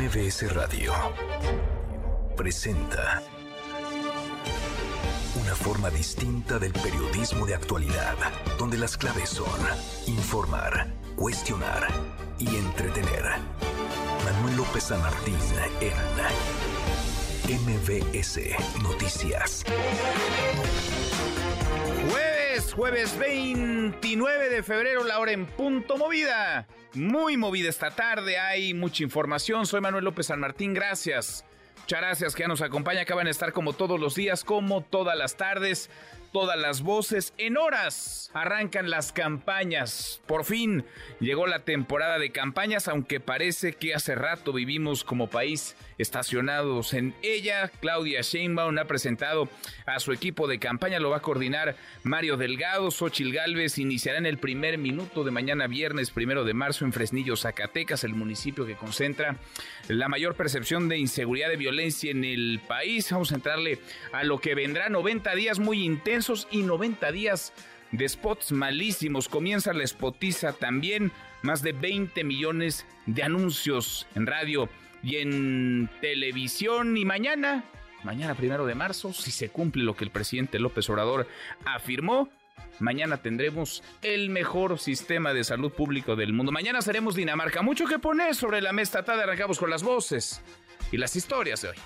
MBS Radio presenta una forma distinta del periodismo de actualidad, donde las claves son informar, cuestionar y entretener. Manuel López San Martín en MBS Noticias. Jueves, jueves 29 de febrero, la hora en punto movida. Muy movida esta tarde, hay mucha información. Soy Manuel López San Martín, gracias. Muchas gracias que ya nos acompaña. Acaban de estar como todos los días, como todas las tardes todas las voces. En horas arrancan las campañas. Por fin llegó la temporada de campañas, aunque parece que hace rato vivimos como país estacionados en ella. Claudia Sheinbaum ha presentado a su equipo de campaña, lo va a coordinar Mario Delgado. Xochil Gálvez iniciará en el primer minuto de mañana viernes, primero de marzo, en Fresnillo, Zacatecas, el municipio que concentra la mayor percepción de inseguridad, de violencia en el país. Vamos a entrarle a lo que vendrá 90 días muy intensos y 90 días de spots malísimos. Comienza la spotiza también. Más de 20 millones de anuncios en radio y en televisión. Y mañana, mañana primero de marzo, si se cumple lo que el presidente López Obrador afirmó, Mañana tendremos el mejor sistema de salud público del mundo. Mañana seremos Dinamarca. Mucho que poner sobre la mesa. Tarde arrancamos con las voces y las historias de hoy.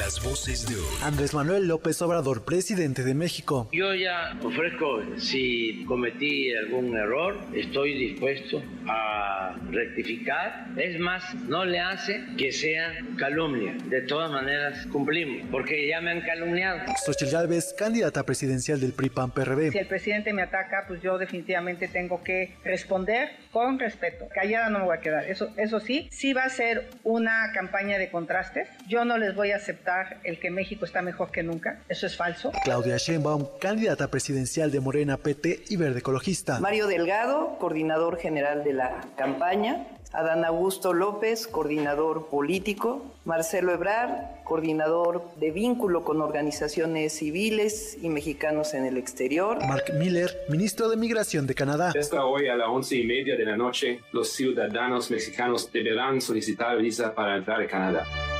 Las voces de hoy. Andrés Manuel López Obrador, presidente de México. Yo ya ofrezco, si cometí algún error, estoy dispuesto a rectificar. Es más, no le hace que sea calumnia. De todas maneras, cumplimos, porque ya me han calumniado. Xochitl Gálvez, candidata presidencial del PRI-PAN-PRD. Si el presidente me ataca, pues yo definitivamente tengo que responder con respeto. Callada no me voy a quedar. Eso, eso sí, sí va a ser una campaña de contrastes. Yo no les voy a aceptar el que México está mejor que nunca. Eso es falso. Claudia Sheinbaum, candidata presidencial de Morena, PT y Verde Ecologista. Mario Delgado, coordinador general de la campaña. Adán Augusto López, coordinador político, Marcelo Ebrar, coordinador de vínculo con organizaciones civiles y mexicanos en el exterior. Mark Miller, ministro de Migración de Canadá. Esta hoy a las once y media de la noche, los ciudadanos mexicanos deberán solicitar visa para entrar a Canadá.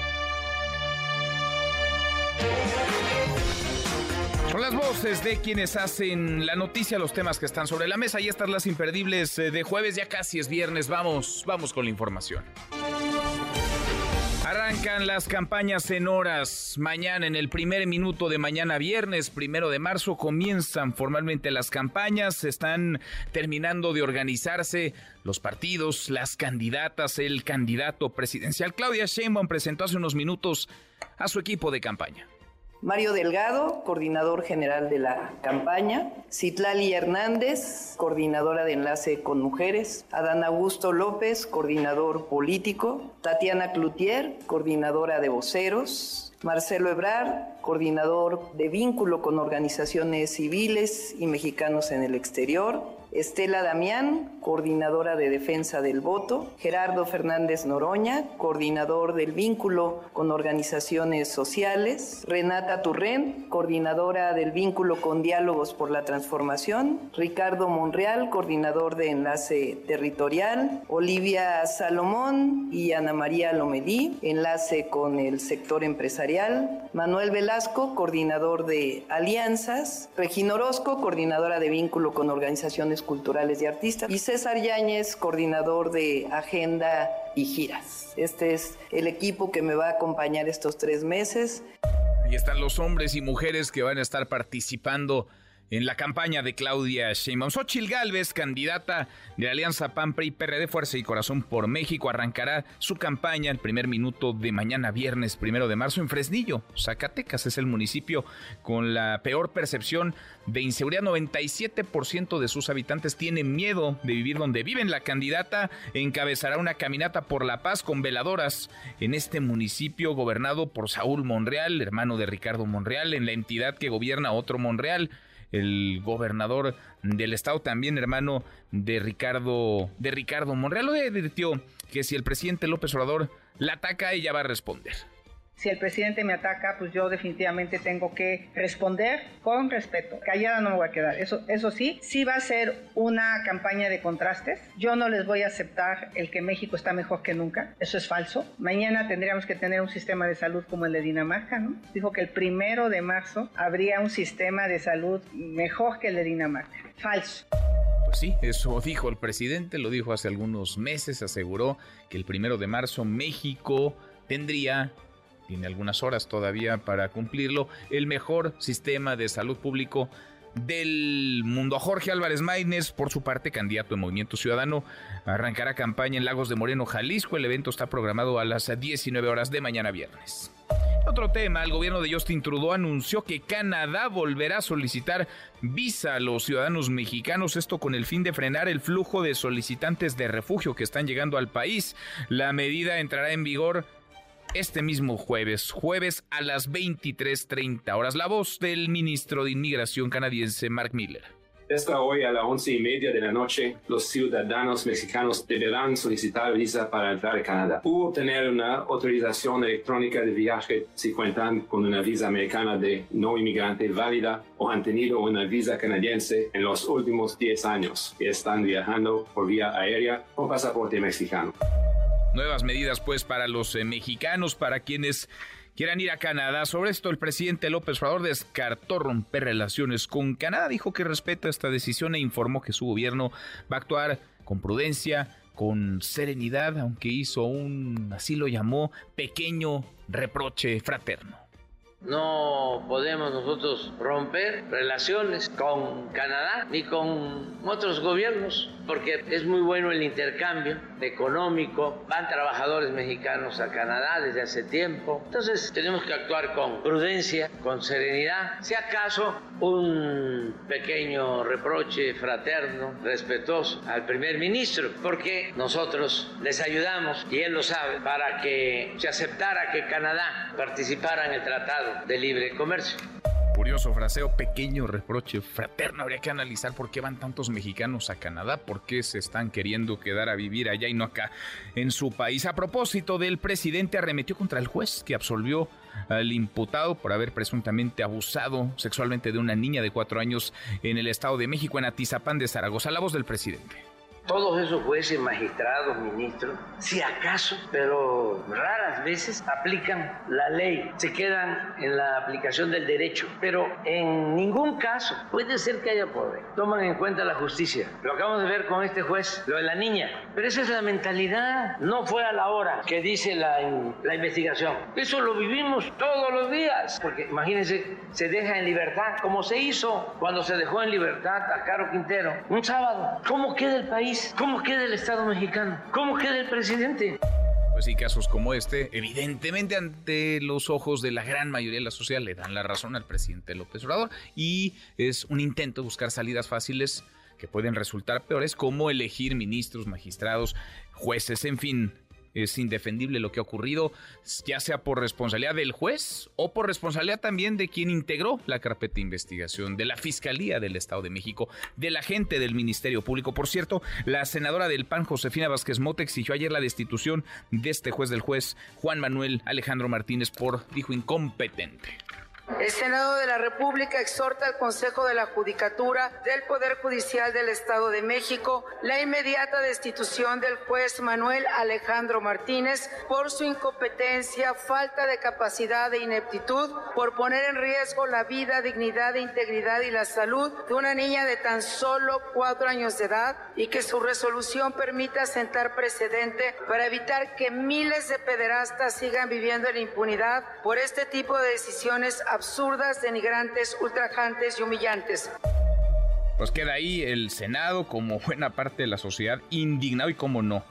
Son las voces de quienes hacen la noticia, los temas que están sobre la mesa y estas las imperdibles eh, de jueves, ya casi es viernes, vamos, vamos con la información. Arrancan las campañas en horas. Mañana, en el primer minuto de mañana viernes, primero de marzo, comienzan formalmente las campañas. Están terminando de organizarse los partidos, las candidatas, el candidato presidencial. Claudia Sheinbaum presentó hace unos minutos a su equipo de campaña. Mario Delgado, coordinador general de la campaña, Citlali Hernández, coordinadora de enlace con mujeres, Adán Augusto López, coordinador político, Tatiana Cloutier, coordinadora de voceros, Marcelo Ebrar, coordinador de vínculo con organizaciones civiles y mexicanos en el exterior, Estela Damián, coordinadora de defensa del voto, Gerardo Fernández Noroña, coordinador del vínculo con organizaciones sociales, Renata Turren, coordinadora del vínculo con diálogos por la transformación, Ricardo Monreal, coordinador de enlace territorial, Olivia Salomón y Ana María Lomelí, enlace con el sector empresarial, Manuel Velasco, coordinador de alianzas, Regina Orozco, coordinadora de vínculo con organizaciones culturales y artistas, y César Yáñez, coordinador de agenda y giras. Este es el equipo que me va a acompañar estos tres meses. Ahí están los hombres y mujeres que van a estar participando en la campaña de Claudia Sheinbaum. Xochil Gálvez, candidata de Alianza PAN PRI PRD Fuerza y Corazón por México, arrancará su campaña el primer minuto de mañana viernes primero de marzo en Fresnillo, Zacatecas. Es el municipio con la peor percepción de inseguridad. 97% de sus habitantes tienen miedo de vivir donde viven. La candidata encabezará una caminata por la paz con veladoras en este municipio gobernado por Saúl Monreal, hermano de Ricardo Monreal, en la entidad que gobierna otro Monreal el gobernador del estado, también hermano de Ricardo, de Ricardo Monreal, lo advirtió que si el presidente López Obrador la ataca, ella va a responder. Si el presidente me ataca, pues yo definitivamente tengo que responder con respeto. Callada no me voy a quedar. Eso, eso sí, sí va a ser una campaña de contrastes. Yo no les voy a aceptar el que México está mejor que nunca. Eso es falso. Mañana tendríamos que tener un sistema de salud como el de Dinamarca, ¿no? Dijo que el primero de marzo habría un sistema de salud mejor que el de Dinamarca. Falso. Pues sí, eso dijo el presidente, lo dijo hace algunos meses, aseguró que el primero de marzo México tendría, tiene algunas horas todavía para cumplirlo, el mejor sistema de salud público del mundo. Jorge Álvarez Maínez, por su parte, candidato de Movimiento Ciudadano, arrancará campaña en Lagos de Moreno, Jalisco. El evento está programado a las 19 horas de mañana viernes. Otro tema, el gobierno de Justin Trudeau anunció que Canadá volverá a solicitar visa a los ciudadanos mexicanos, esto con el fin de frenar el flujo de solicitantes de refugio que están llegando al país. La medida entrará en vigor este mismo jueves, jueves a las 23.30 horas. La voz del ministro de Inmigración canadiense, Mark Miller. Esta hoy a las once y media de la noche, los ciudadanos mexicanos deberán solicitar visa para entrar a Canadá u obtener una autorización electrónica de viaje si cuentan con una visa americana de no inmigrante válida o han tenido una visa canadiense en los últimos 10 años y están viajando por vía aérea con pasaporte mexicano. Nuevas medidas pues para los eh, mexicanos, para quienes quieran ir a Canadá. Sobre esto el presidente López Obrador descartó romper relaciones con Canadá, dijo que respeta esta decisión e informó que su gobierno va a actuar con prudencia, con serenidad, aunque hizo un, así lo llamó, pequeño reproche fraterno. No podemos nosotros romper relaciones con Canadá ni con otros gobiernos porque es muy bueno el intercambio económico. Van trabajadores mexicanos a Canadá desde hace tiempo. Entonces tenemos que actuar con prudencia, con serenidad. Si acaso un pequeño reproche fraterno, respetuoso al primer ministro, porque nosotros les ayudamos, y él lo sabe, para que se aceptara que Canadá participara en el Tratado de libre comercio. Curioso fraseo, pequeño reproche fraterno. Habría que analizar por qué van tantos mexicanos a Canadá, por qué se están queriendo quedar a vivir allá y no acá en su país. A propósito del presidente arremetió contra el juez que absolvió al imputado por haber presuntamente abusado sexualmente de una niña de cuatro años en el Estado de México, en Atizapán de Zaragoza. La voz del presidente todos esos jueces, magistrados, ministros, si acaso, pero raras veces aplican la ley, se quedan en la aplicación del derecho, pero en ningún caso puede ser que haya poder. Toman en cuenta la justicia. Lo acabamos de ver con este juez, lo de la niña. Pero esa es la mentalidad. No fue a la hora que dice la, la investigación. Eso lo vivimos todos los días. Porque imagínense, se deja en libertad, como se hizo cuando se dejó en libertad a Caro Quintero, un sábado. ¿Cómo queda el país? ¿Cómo queda el Estado mexicano? ¿Cómo queda el presidente? Pues sí, casos como este, evidentemente ante los ojos de la gran mayoría de la sociedad le dan la razón al presidente López Obrador y es un intento de buscar salidas fáciles que pueden resultar peores como elegir ministros, magistrados, jueces, en fin, es indefendible lo que ha ocurrido, ya sea por responsabilidad del juez o por responsabilidad también de quien integró la carpeta de investigación, de la Fiscalía del Estado de México, de la gente del Ministerio Público. Por cierto, la senadora del PAN, Josefina Vázquez Mota, exigió ayer la destitución de este juez del juez Juan Manuel Alejandro Martínez por, dijo, incompetente. El Senado de la República exhorta al Consejo de la Judicatura del Poder Judicial del Estado de México la inmediata destitución del juez Manuel Alejandro Martínez por su incompetencia, falta de capacidad e ineptitud, por poner en riesgo la vida, dignidad, integridad y la salud de una niña de tan solo cuatro años de edad y que su resolución permita sentar precedente para evitar que miles de pederastas sigan viviendo en impunidad por este tipo de decisiones absurdas, denigrantes, ultrajantes y humillantes. Pues queda ahí el Senado como buena parte de la sociedad indignado y como no,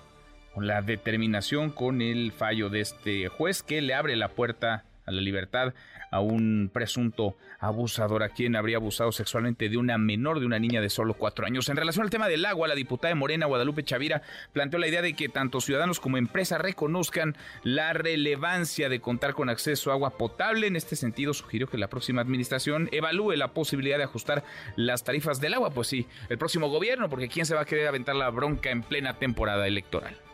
con la determinación con el fallo de este juez que le abre la puerta a la libertad a un presunto abusador a quien habría abusado sexualmente de una menor, de una niña de solo cuatro años. En relación al tema del agua, la diputada de Morena, Guadalupe Chavira, planteó la idea de que tanto ciudadanos como empresas reconozcan la relevancia de contar con acceso a agua potable. En este sentido, sugirió que la próxima administración evalúe la posibilidad de ajustar las tarifas del agua. Pues sí, el próximo gobierno, porque ¿quién se va a querer aventar la bronca en plena temporada electoral?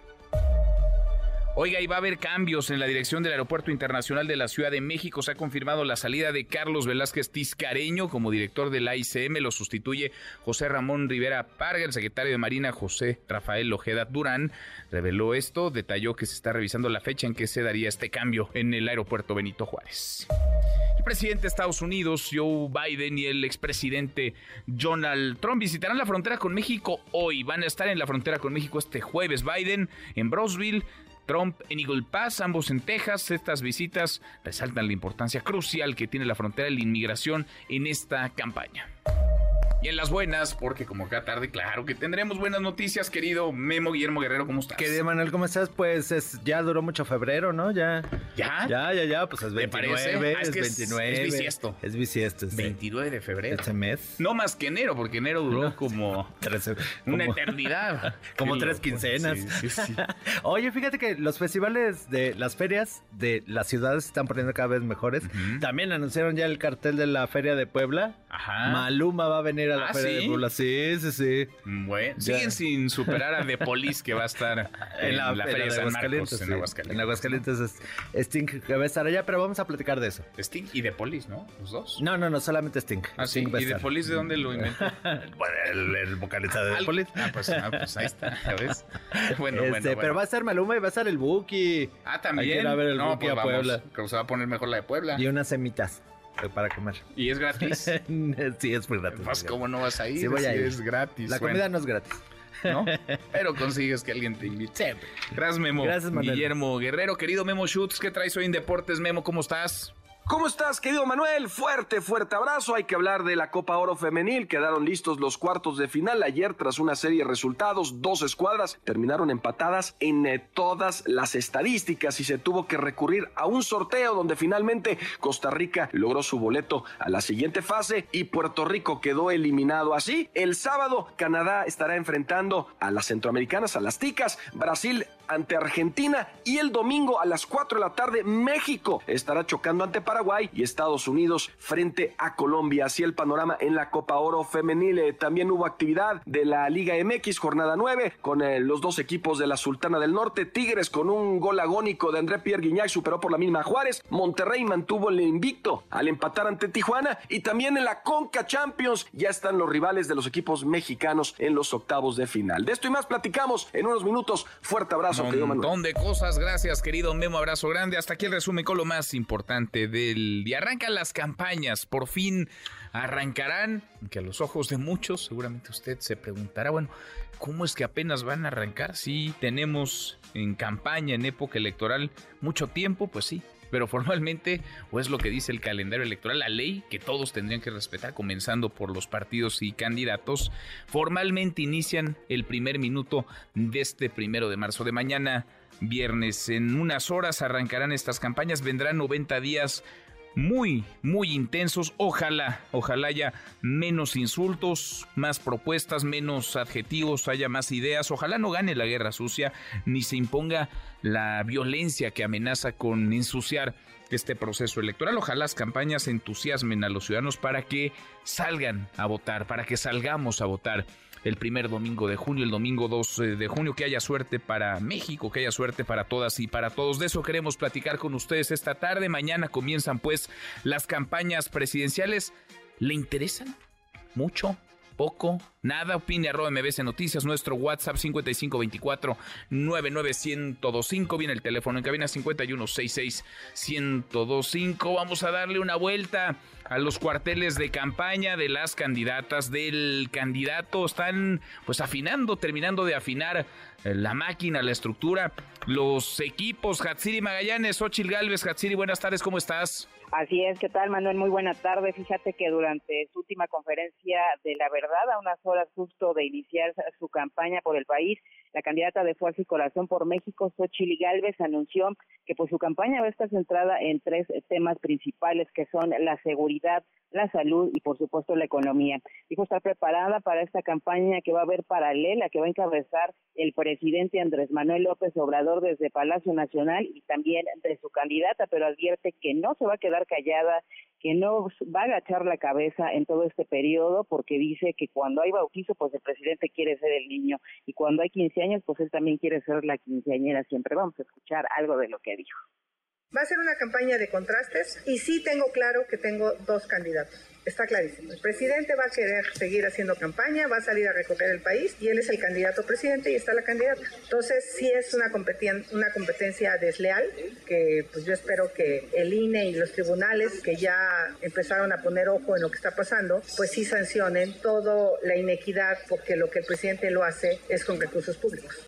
Oiga, y va a haber cambios en la dirección del Aeropuerto Internacional de la Ciudad de México. Se ha confirmado la salida de Carlos Velázquez Tiscareño como director del AICM. Lo sustituye José Ramón Rivera Parga. El secretario de Marina, José Rafael Ojeda Durán, reveló esto. Detalló que se está revisando la fecha en que se daría este cambio en el aeropuerto Benito Juárez. El presidente de Estados Unidos, Joe Biden, y el expresidente Donald Trump visitarán la frontera con México hoy. Van a estar en la frontera con México este jueves. Biden en Brosville Trump en Eagle Pass, ambos en Texas. Estas visitas resaltan la importancia crucial que tiene la frontera de la inmigración en esta campaña. Y en las buenas, porque como cada tarde, claro que tendremos buenas noticias, querido Memo Guillermo Guerrero, ¿cómo estás? Querido Manuel, ¿cómo estás? Pues es, ya duró mucho febrero, ¿no? Ya. ¿Ya? Ya, ya, ya, pues es 29, Ah, es, que es 29. Es, bisiesto. Es bisiesto. sí. 29 de febrero. Este mes. No más que enero, porque enero duró No. como Trece- una como- eternidad. Como tres quincenas. Sí, sí, sí. Oye, fíjate que los festivales de las ferias de las ciudades se están poniendo cada vez mejores. También anunciaron ya el cartel de la Feria de Puebla. Ajá. Maluma va a venir a la Ah, Feria ¿sí? de Puebla. Sí, sí, sí. Bueno, Ya. siguen sin superar a The Police que va a estar en, la, Feria de San Marcos, en sí. Aguascalientes. En Aguascalientes es Sting que va a estar allá, pero vamos a platicar de eso. Sting y The Police, ¿no? Los dos. No, no, no, solamente Sting. Ah, sí. Sting a ¿Y The. Police de dónde lo inventó? Bueno, el, el vocalista de The Police. Ah, pues, ah, pues ahí está, ¿ya ves? Bueno, Este, bueno, Pero bueno. va a estar Maluma y va a estar el Buki. Ah, Hay que también. ir a ver el no, Buki pues a vamos, Puebla. Creo que se va a poner mejor la de Puebla. Y unas semitas para comer. ¿Y es gratis? sí, es muy gratis. Pues, ¿cómo no vas a ir? Sí voy a Si ir. es gratis. La bueno, comida no es gratis. ¿no? Pero consigues que alguien te invite. Gracias, Memo. Gracias. Guillermo Guerrero, querido Memo Schutz, ¿qué traes hoy en Deportes, Memo? ¿Cómo estás? ¿Cómo estás, querido Manuel? Fuerte, fuerte abrazo. Hay que hablar de la Copa Oro Femenil. Quedaron listos los cuartos de final. Ayer, tras una serie de resultados, dos escuadras terminaron empatadas en eh, todas las estadísticas y se tuvo que recurrir a un sorteo donde finalmente Costa Rica logró su boleto a la siguiente fase y Puerto Rico quedó eliminado. Así, el sábado, Canadá estará enfrentando a las centroamericanas, a las ticas, Brasil ante Argentina y el domingo a las 4 de la tarde México estará chocando ante Paraguay y Estados Unidos frente a Colombia. Así el panorama en la Copa Oro femenil. Eh, también hubo actividad de la Liga MX jornada 9 con eh, los dos equipos de la Sultana del Norte. Tigres con un gol agónico de André Pierre Guignac superó por la misma Juárez. Monterrey mantuvo el invicto al empatar ante Tijuana y también en la Conca Champions ya están los rivales de los equipos mexicanos en los octavos de final. De esto y más platicamos en unos minutos. Fuerte abrazo, Un montón de cosas. Gracias, querido Memo. Abrazo grande. Hasta aquí el resumen con lo más importante del día. Arrancan las campañas. Por fin arrancarán. Que a los ojos de muchos, seguramente usted se preguntará, bueno, ¿cómo es que apenas van a arrancar? Si tenemos en campaña, en época electoral, mucho tiempo, pues sí. Pero formalmente, o es lo que dice el calendario electoral, la ley que todos tendrían que respetar, comenzando por los partidos y candidatos, formalmente inician el primer minuto de este primero de marzo de mañana, viernes. En unas horas arrancarán estas campañas, vendrán 90 días muy, muy intensos. Ojalá, ojalá haya menos insultos, más propuestas, menos adjetivos, haya más ideas. Ojalá no gane la guerra sucia, ni se imponga la violencia que amenaza con ensuciar este proceso electoral. Ojalá las campañas entusiasmen a los ciudadanos para que salgan a votar, para que salgamos a votar el primer domingo de junio, el domingo 2 de junio. Que haya suerte para México, que haya suerte para todas y para todos. De eso queremos platicar con ustedes esta tarde. Mañana comienzan pues las campañas presidenciales. ¿Le interesan? ¿Mucho? ¿Poco? Nada, opine arroba MBC Noticias, nuestro WhatsApp 5524 99125, viene el teléfono en cabina 5166 1025. Vamos a darle una vuelta a los cuarteles de campaña de las candidatas, del candidato. Están pues afinando, terminando de afinar eh, la máquina, la estructura, los equipos. Hatsiri Magallanes, Ochil Galvez, Hatsiri, buenas tardes, ¿cómo estás? Así es, ¿qué tal Manuel? Muy buena tarde. Fíjate que durante su última conferencia de la verdad, a unas horas justo de iniciar su campaña por el país, la candidata de Fuerza y Corazón por México, Xochitl Galvez, anunció que pues su campaña va a estar centrada en tres temas principales que son la seguridad, la salud y por supuesto la economía. Dijo estar preparada para esta campaña que va a haber paralela, que va a encabezar el presidente Andrés Manuel López Obrador desde Palacio Nacional y también de su candidata, pero advierte que no se va a quedar callada, que no va a agachar la cabeza en todo este periodo porque dice que cuando hay bautizo pues el presidente quiere ser el niño y cuando hay 15 pues él también quiere ser la quinceañera siempre. Vamos a escuchar algo de lo que dijo. Va a ser una campaña de contrastes y sí tengo claro que tengo dos candidatos. Está clarísimo. El presidente va a querer seguir haciendo campaña, va a salir a recorrer el país y él es el candidato presidente y está la candidata. Entonces sí es una, una competencia desleal que pues yo espero que el INE y los tribunales que ya empezaron a poner ojo en lo que está pasando, pues sí sancionen toda la inequidad porque lo que el presidente lo hace es con recursos públicos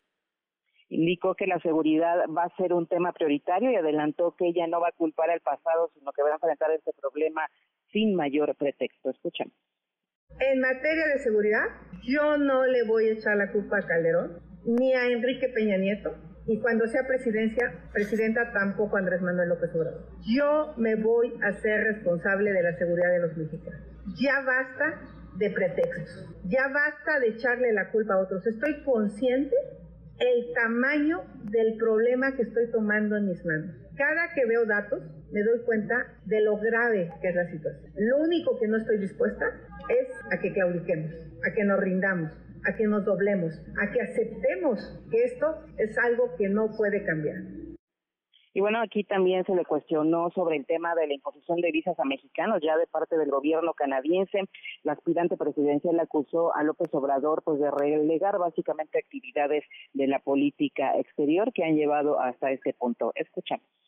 indicó que la seguridad va a ser un tema prioritario y adelantó que ella no va a culpar al pasado, sino que va a enfrentar este problema sin mayor pretexto. Escuchamos. En materia de seguridad, yo no le voy a echar la culpa a Calderón ni a Enrique Peña Nieto. Y cuando sea presidencia, presidenta tampoco Andrés Manuel López Obrador. Yo me voy a ser responsable de la seguridad de los mexicanos. Ya basta de pretextos. Ya basta de echarle la culpa a otros. Estoy consciente el tamaño del problema que estoy tomando en mis manos. Cada que veo datos, me doy cuenta de lo grave que es la situación. Lo único que no estoy dispuesta es a que claudiquemos, a que nos rindamos, a que nos doblemos, a que aceptemos que esto es algo que no puede cambiar. Y bueno, aquí también se le cuestionó sobre el tema de la imposición de visas a mexicanos ya de parte del gobierno canadiense. La aspirante presidencial acusó a López Obrador pues de relegar básicamente actividades de la política exterior que han llevado hasta este punto. Escuchamos.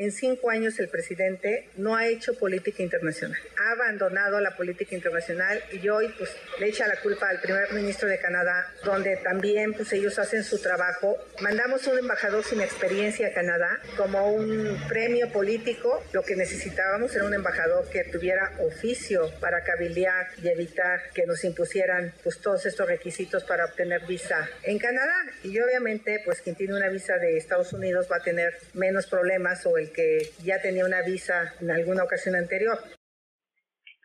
En cinco años el presidente no ha hecho política internacional, ha abandonado la política internacional y hoy pues le echa la culpa al primer ministro de Canadá, donde también pues ellos hacen su trabajo. Mandamos un embajador sin experiencia a Canadá como un premio político. Lo que necesitábamos era un embajador que tuviera oficio para cabildear y evitar que nos impusieran pues todos estos requisitos para obtener visa en Canadá. Y obviamente pues quien tiene una visa de Estados Unidos va a tener menos problemas o el que ya tenía una visa en alguna ocasión anterior.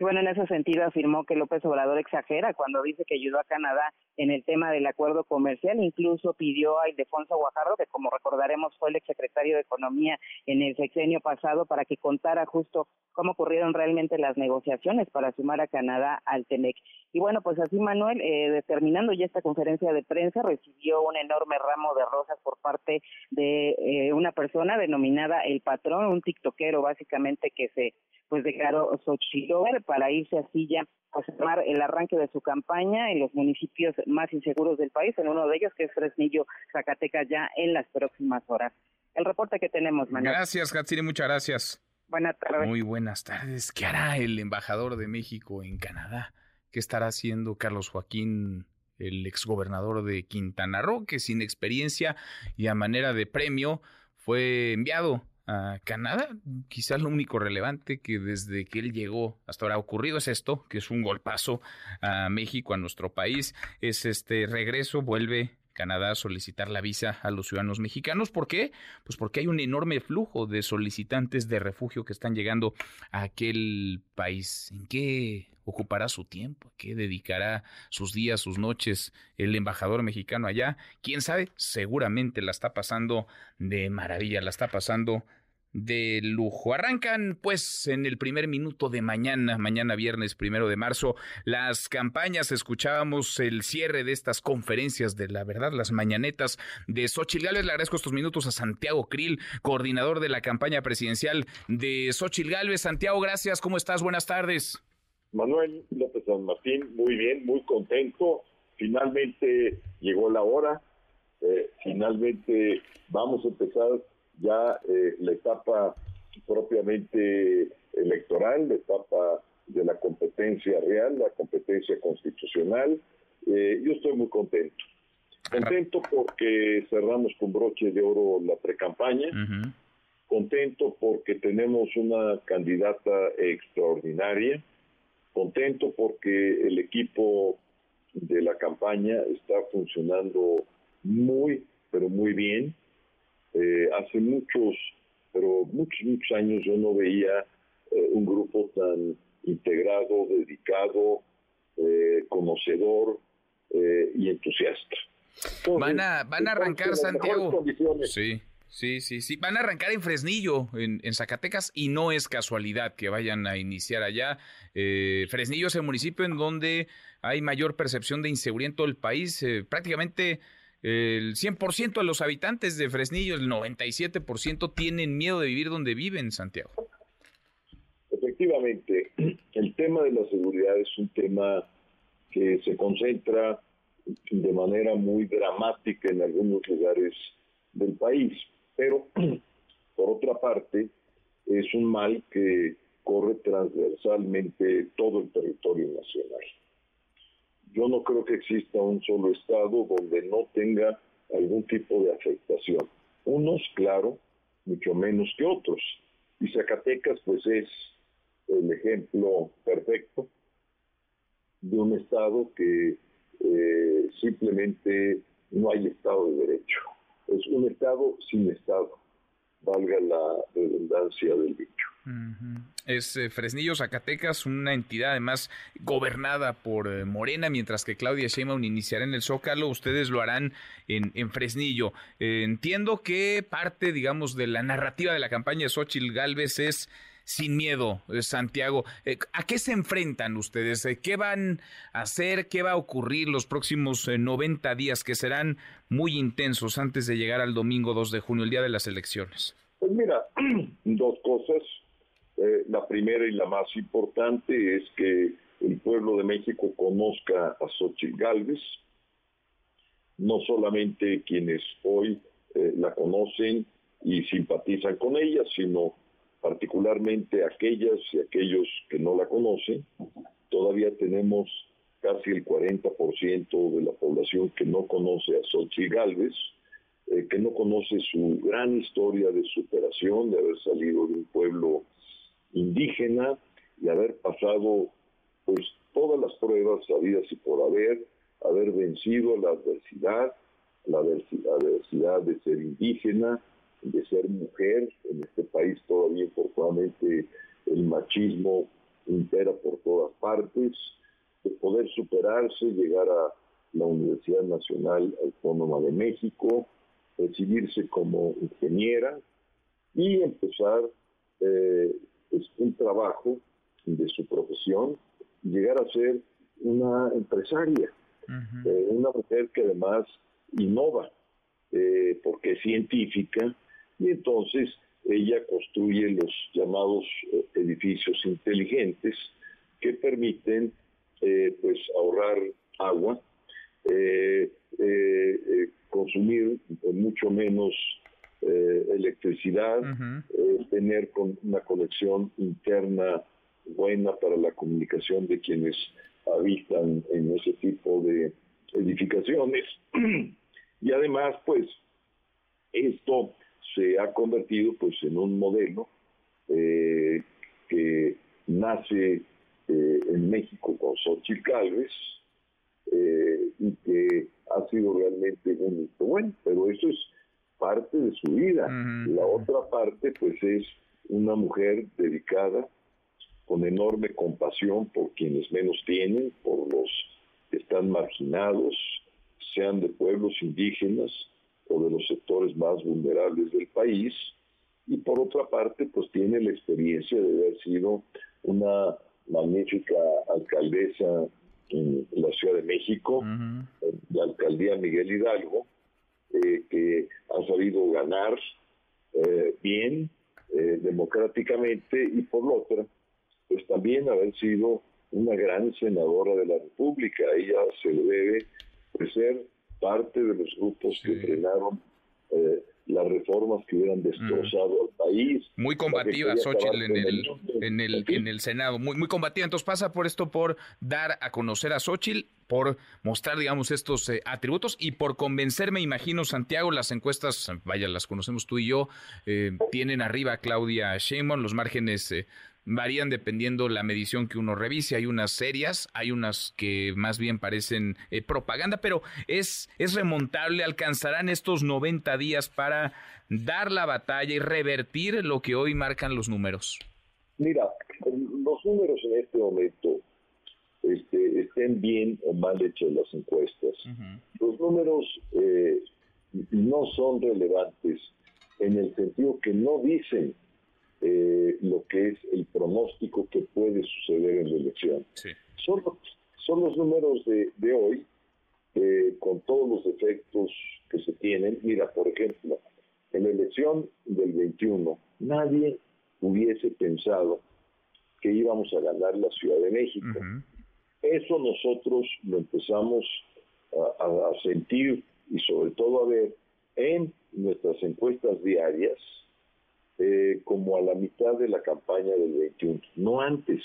Bueno, en ese sentido afirmó que López Obrador exagera cuando dice que ayudó a Canadá en el tema del acuerdo comercial. Incluso pidió a Ildefonso Guajardo, que como recordaremos fue el exsecretario de Economía en el sexenio pasado, para que contara justo cómo ocurrieron realmente las negociaciones para sumar a Canadá al TEMEC. Y bueno, pues así Manuel, eh, determinando ya esta conferencia de prensa, recibió un enorme ramo de rosas por parte de eh, una persona denominada El Patrón, un tiktokero básicamente que se pues declaró Xochitl para irse así ya pues tomar el arranque de su campaña en los municipios más inseguros del país, en uno de ellos que es Fresnillo, Zacatecas, ya en las próximas horas. El reporte que tenemos, Manuel. Gracias, Hatsiri, muchas gracias. Buenas tardes. Muy buenas tardes. ¿Qué hará el embajador de México en Canadá? ¿Qué estará haciendo Carlos Joaquín, el exgobernador de Quintana Roo, que sin experiencia y a manera de premio fue enviado a Canadá. Quizás lo único relevante que desde que él llegó hasta ahora ha ocurrido es esto, que es un golpazo a México, a nuestro país, es este regreso, vuelve Canadá solicitar la visa a los ciudadanos mexicanos. ¿Por qué? Pues porque hay un enorme flujo de solicitantes de refugio que están llegando a aquel país. ¿En qué ocupará su tiempo? qué dedicará sus días, sus noches el embajador mexicano allá? ¿Quién sabe? Seguramente la está pasando de maravilla, la está pasando de lujo. Arrancan pues en el primer minuto de mañana, mañana viernes primero de marzo, las campañas. Escuchábamos el cierre de estas conferencias de la verdad, las mañanetas de Xochitl Gálvez. Le agradezco estos minutos a Santiago Krill, coordinador de la campaña presidencial de Xochitl. Santiago, gracias. ¿Cómo estás? Buenas tardes. Manuel López San Martín, muy bien, muy contento. Finalmente llegó la hora. Eh, finalmente vamos a empezar ya eh, la etapa propiamente electoral, la etapa de la competencia real, la competencia constitucional. Eh, yo estoy muy contento. Contento porque cerramos con broche de oro la precampaña. Contento porque tenemos una candidata extraordinaria. Contento porque el equipo de la campaña está funcionando muy, pero muy bien. Eh, hace muchos, pero muchos, muchos años yo no veía eh, un grupo tan integrado, dedicado, eh, conocedor y entusiasta. van a, van a arrancar, Santiago. Sí. Sí, sí, sí. Van a arrancar en Fresnillo, en, Zacatecas, y no es casualidad que vayan a iniciar allá. Fresnillo es el municipio en donde hay mayor percepción de inseguridad en todo el país. prácticamente el 100% de los habitantes de Fresnillo, el 97% tienen miedo de vivir donde viven, Santiago. Efectivamente, el tema de la seguridad es un tema que se concentra de manera muy dramática en algunos lugares del país, pero por otra parte es un mal que corre transversalmente todo el territorio nacional. Yo no creo que exista un solo estado donde no tenga algún tipo de afectación. Unos, claro, mucho menos que otros. Y Zacatecas, pues es el ejemplo perfecto de un Estado que eh, simplemente no hay Estado de Derecho. Es un Estado sin Estado, valga la redundancia del dicho. Es eh, Fresnillo, Zacatecas, una entidad además gobernada por eh, Morena, mientras que Claudia Sheinbaum iniciará en el Zócalo, ustedes lo harán en, en Fresnillo. entiendo que parte, digamos, de la narrativa de la campaña de Xochitl Galvez es sin miedo, eh, Santiago. Eh, ¿A qué se enfrentan ustedes? Eh, ¿Qué van a hacer? ¿Qué va a ocurrir los próximos 90 días que serán muy intensos antes de llegar al domingo 2 de junio, el día de las elecciones? Pues mira, dos cosas. La primera y la más importante es que el pueblo de México conozca a Xochitl Galvez, no solamente quienes hoy la conocen y simpatizan con ella, sino particularmente aquellas y aquellos que no la conocen. Todavía tenemos casi el 40% de la población que no conoce a Xochitl Galvez, eh, que no conoce su gran historia de superación, de haber salido de un pueblo indígena y haber pasado pues todas las pruebas habidas y por haber, haber vencido la adversidad, la adversidad de ser indígena, de ser mujer. En este país todavía, infortunadamente, el machismo impera por todas partes, de poder superarse, llegar a la Universidad Nacional Autónoma de México, recibirse como ingeniera y empezar eh, un trabajo de su profesión, llegar a ser una empresaria, eh, una mujer que además innova, eh, porque es científica, y entonces ella construye los llamados eh, edificios inteligentes que permiten eh, pues ahorrar agua, consumir mucho menos electricidad, tener con una conexión interna buena para la comunicación de quienes habitan en ese tipo de edificaciones. y además, pues, esto se ha convertido pues en un modelo eh, que nace eh, en México con Xochitl Calves eh, y que ha sido realmente un hito bueno, pero eso es parte de su vida. La otra parte pues es una mujer dedicada con enorme compasión por quienes menos tienen, por los que están marginados, sean de pueblos indígenas, o de los sectores más vulnerables del país. Y por otra parte pues tiene la experiencia de haber sido una magnífica alcaldesa en la Ciudad de México, la alcaldía Miguel Hidalgo, eh, que ha sabido ganar eh, bien, eh, democráticamente, y por la otra, pues también haber sido una gran senadora de la República. ella se debe pues, ser parte de los grupos que frenaron eh, las reformas que hubieran destrozado al país. Muy combativa, Xochitl, en el, en el, en el Senado, muy, muy combativa. Entonces pasa por esto, por dar a conocer a Xochitl, por mostrar, digamos, estos eh, atributos y por convencerme, imagino, Santiago, las encuestas, vaya, las conocemos tú y yo, eh, tienen arriba a Claudia Sheinbaum, los márgenes varían dependiendo la medición que uno revise. Hay unas serias, hay unas que más bien parecen eh, propaganda, pero es, es remontable. Alcanzarán estos 90 días para dar la batalla y revertir lo que hoy marcan los números. Mira, los números en este momento este, estén bien o mal hechas las encuestas. Los números eh, no son relevantes en el sentido que no dicen eh, lo que es el pronóstico que puede suceder en la elección. Son, son los números de, hoy, con todos los efectos que se tienen. Mira, por ejemplo, en la elección del 21, nadie hubiese pensado que íbamos a ganar la Ciudad de México. Eso nosotros lo empezamos a, sentir y sobre todo a ver en nuestras encuestas diarias eh, como a la mitad de la campaña del 21, no antes.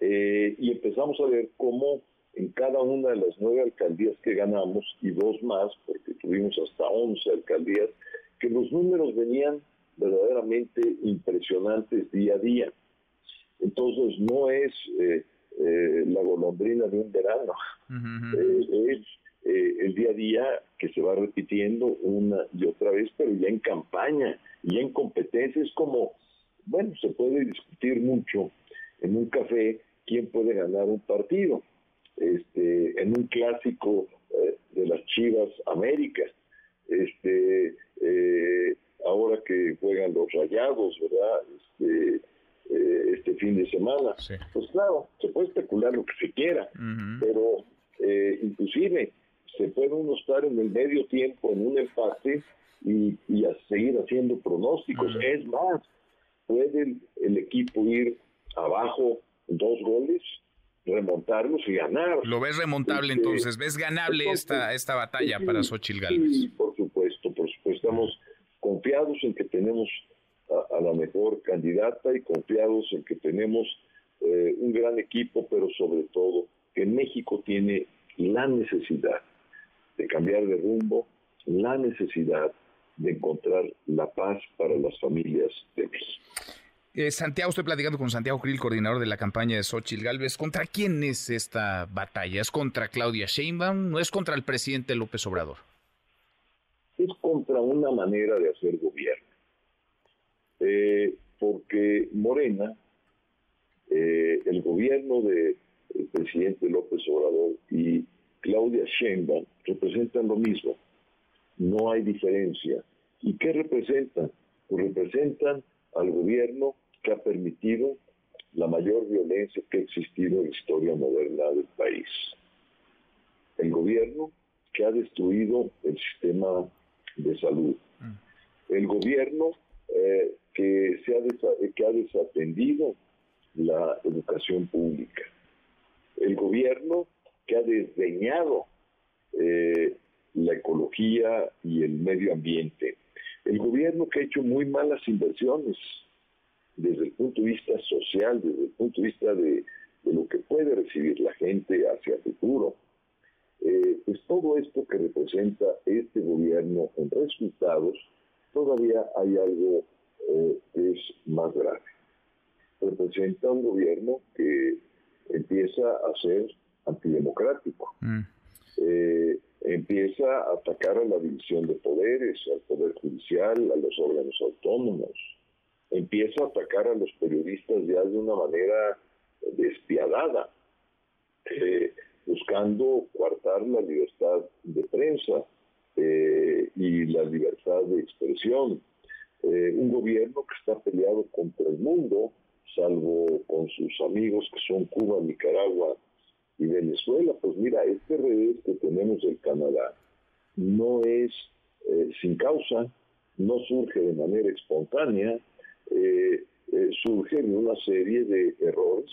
Eh, y empezamos a ver cómo en cada una de las nueve alcaldías que ganamos y dos más, porque tuvimos hasta once alcaldías, que los números venían verdaderamente impresionantes día a día. Entonces no es eh, eh, la golondrina de un verano, eh, es el día a día que se va repitiendo una y otra vez, pero ya en campaña y en competencia es como, bueno, se puede discutir mucho en un café quién puede ganar un partido este, en un clásico eh, de las Chivas América, este, eh, ahora que juegan los Rayados, ¿verdad? Este, eh, este fin de semana. Pues claro, se puede especular lo que se quiera, pero inclusive se puede uno estar en el medio tiempo en un empate y, a seguir haciendo pronósticos. Es más, puede el equipo ir abajo dos goles remontarlos y ganar. ¿Lo ves remontable este, entonces? ¿Ves ganable esta, esta batalla para Xochitl Gálvez? Sí, por supuesto, por supuesto. Estamos confiados en que tenemos a, la mejor candidata y confiados en que tenemos eh, un gran equipo, pero sobre todo que México tiene la necesidad de cambiar de rumbo, la necesidad de encontrar la paz para las familias de México. Eh, Santiago, estoy platicando con Santiago Krill, coordinador de la campaña de Xochitl Galvez. ¿Contra quién es esta batalla? ¿Es contra Claudia Sheinbaum? ¿No es contra el presidente López Obrador? Es contra una manera de hacer gobierno. Eh, porque Morena, eh, el gobierno del presidente López Obrador y Claudia Sheinbaum representan lo mismo. No hay diferencia. ¿Y qué representan? Pues representan al gobierno que ha permitido la mayor violencia que ha existido en la historia moderna del país. El gobierno que ha destruido el sistema de salud. Mm. El gobierno eh, que, se ha que ha desatendido la educación pública. El gobierno que ha desdeñado eh, la ecología y el medio ambiente. El gobierno que ha hecho muy malas inversiones desde el punto de vista social, desde el punto de vista de, lo que puede recibir la gente hacia el futuro. Eh, pues todo esto que representa este gobierno en resultados, todavía hay algo eh, que es más grave. Representa un gobierno que empieza a ser antidemocrático. Mm. Eh, empieza a atacar a la división de poderes, al poder judicial, a los órganos autónomos, empieza a atacar a los periodistas ya de una manera despiadada, eh, buscando coartar la libertad de prensa eh, y la libertad de expresión. Eh, un gobierno que está peleado contra el mundo, salvo con sus amigos que son Cuba, Nicaragua y Venezuela. Pues mira, este revés que tenemos del Canadá no es sin causa, no surge de manera espontánea, eh, eh, surgen una serie de errores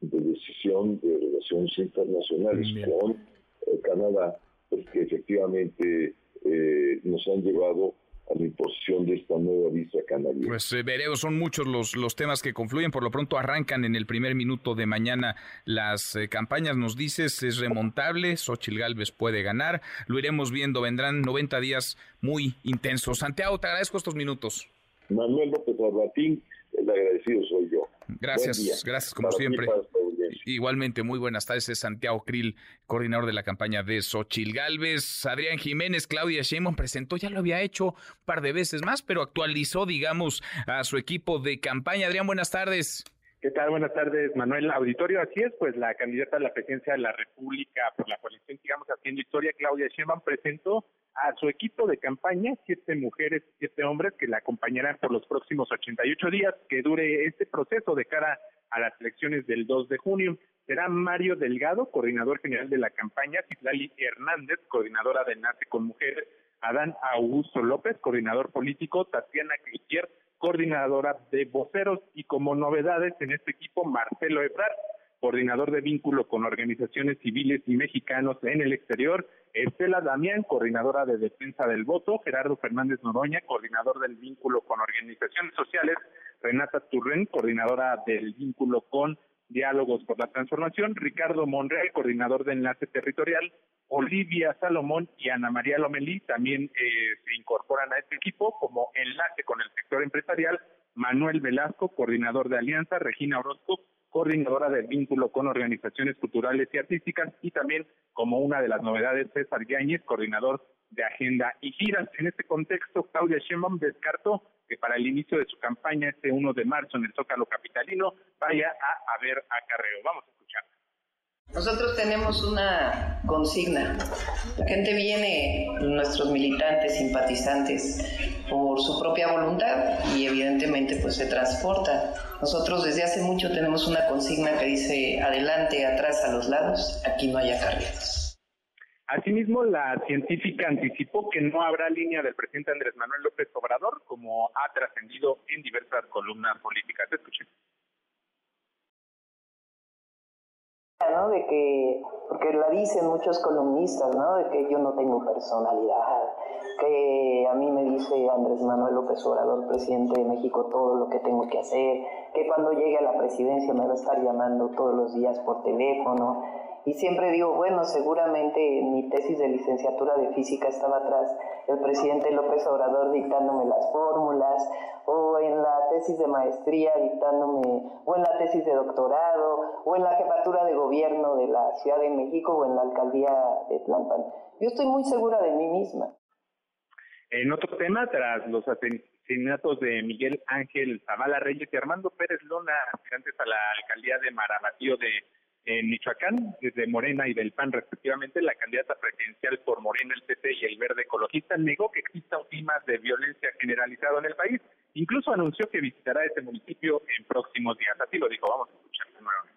de decisión de relaciones internacionales con eh, Canadá, pues, que efectivamente eh, nos han llevado a la imposición de esta nueva visa canadiense. Pues veremos, son muchos los, los temas que confluyen, por lo pronto arrancan en el primer minuto de mañana las campañas, nos dices, es remontable, Xochil Gálvez puede ganar, lo iremos viendo, vendrán 90 días muy intensos. Santiago, te agradezco estos minutos. Manuel López Arbatín, el agradecido soy yo. Gracias, gracias como siempre. Igualmente, muy buenas tardes, es Santiago Krill, coordinador de la campaña de Xochil Galvez. Adrián Jiménez, Claudia Sheinbaum presentó, ya lo había hecho un par de veces más, pero actualizó, digamos, a su equipo de campaña. Adrián, buenas tardes. ¿Qué tal? Buenas tardes, Manuel. Auditorio, así es, pues la candidata a la presidencia de la República por la coalición, digamos, haciendo historia, Claudia Sheinbaum, presentó a su equipo de campaña, siete mujeres, siete hombres que la acompañarán por los próximos 88 días que dure este proceso de cara a las elecciones del 2 de junio. Será Mario Delgado, coordinador general de la campaña, Citlali Hernández, coordinadora de Enlace con Mujeres, Adán Augusto López, coordinador político, Tatiana Cloutier, coordinadora de voceros y como novedades en este equipo, Marcelo Ebrard, coordinador de vínculo con organizaciones civiles y mexicanos en el exterior, Estela Damián, coordinadora de defensa del voto, Gerardo Fernández Noroña, coordinador del vínculo con organizaciones sociales, Renata Turren, coordinadora del vínculo con diálogos por la transformación, Ricardo Monreal, coordinador de enlace territorial, Olivia Salomón y Ana María Lomelí también eh, se incorporan a este equipo como enlace con el sector empresarial, Manuel Velasco, coordinador de Alianza, Regina Orozco, coordinadora del vínculo con organizaciones culturales y artísticas, y también como una de las novedades, César Yáñez, coordinador de agenda y giras. En este contexto, Claudia Sheinbaum descartó que para el inicio de su campaña este 1 de marzo en el Zócalo Capitalino vaya a haber acarreo. Vamos a escuchar. Nosotros tenemos una consigna. La gente viene, nuestros militantes, simpatizantes, por su propia voluntad y evidentemente pues se transporta. Nosotros desde hace mucho tenemos una consigna que dice adelante, atrás, a los lados, aquí no hay acarreos. Asimismo, la científica anticipó que no habrá línea del presidente Andrés Manuel López Obrador, como ha trascendido en diversas columnas políticas. Escuchen. ¿No? De que, porque la dicen muchos columnistas, ¿no? De que yo no tengo personalidad, que a mí me dice Andrés Manuel López Obrador, presidente de México, todo lo que tengo que hacer, que cuando llegue a la presidencia me va a estar llamando todos los días por teléfono, y siempre digo, bueno, seguramente en mi tesis de licenciatura de física estaba atrás el presidente López Obrador dictándome las fórmulas, o en la tesis de maestría dictándome, o en la tesis de doctorado, o en la jefatura de gobierno de la Ciudad de México, o en la alcaldía de Tlalpan. Yo estoy muy segura de mí misma. En otro tema, tras los asesinatos de Miguel Ángel Zavala Reyes y Armando Pérez Lona, aspirantes a la alcaldía de Marabatío de en Michoacán, desde Morena y del PAN respectivamente, la candidata presidencial por Morena, el PT y el Verde Ecologista negó que exista un clima de violencia generalizado en el país. Incluso anunció que visitará ese municipio en próximos días. Así lo dijo. Vamos a escuchar nuevamente.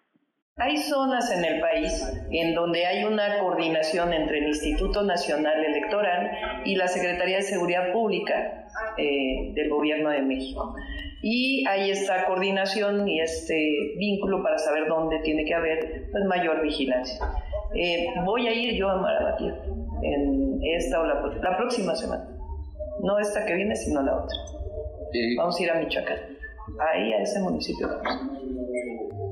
Hay zonas en el país en donde hay una coordinación entre el Instituto Nacional Electoral y la Secretaría de Seguridad Pública eh, del Gobierno de México y hay esta coordinación y este vínculo para saber dónde tiene que haber pues, mayor vigilancia. Eh, voy a ir yo a Marabatío en esta o la, próxima semana, no esta que viene, sino la otra. Vamos a ir a Michoacán, ahí a ese municipio.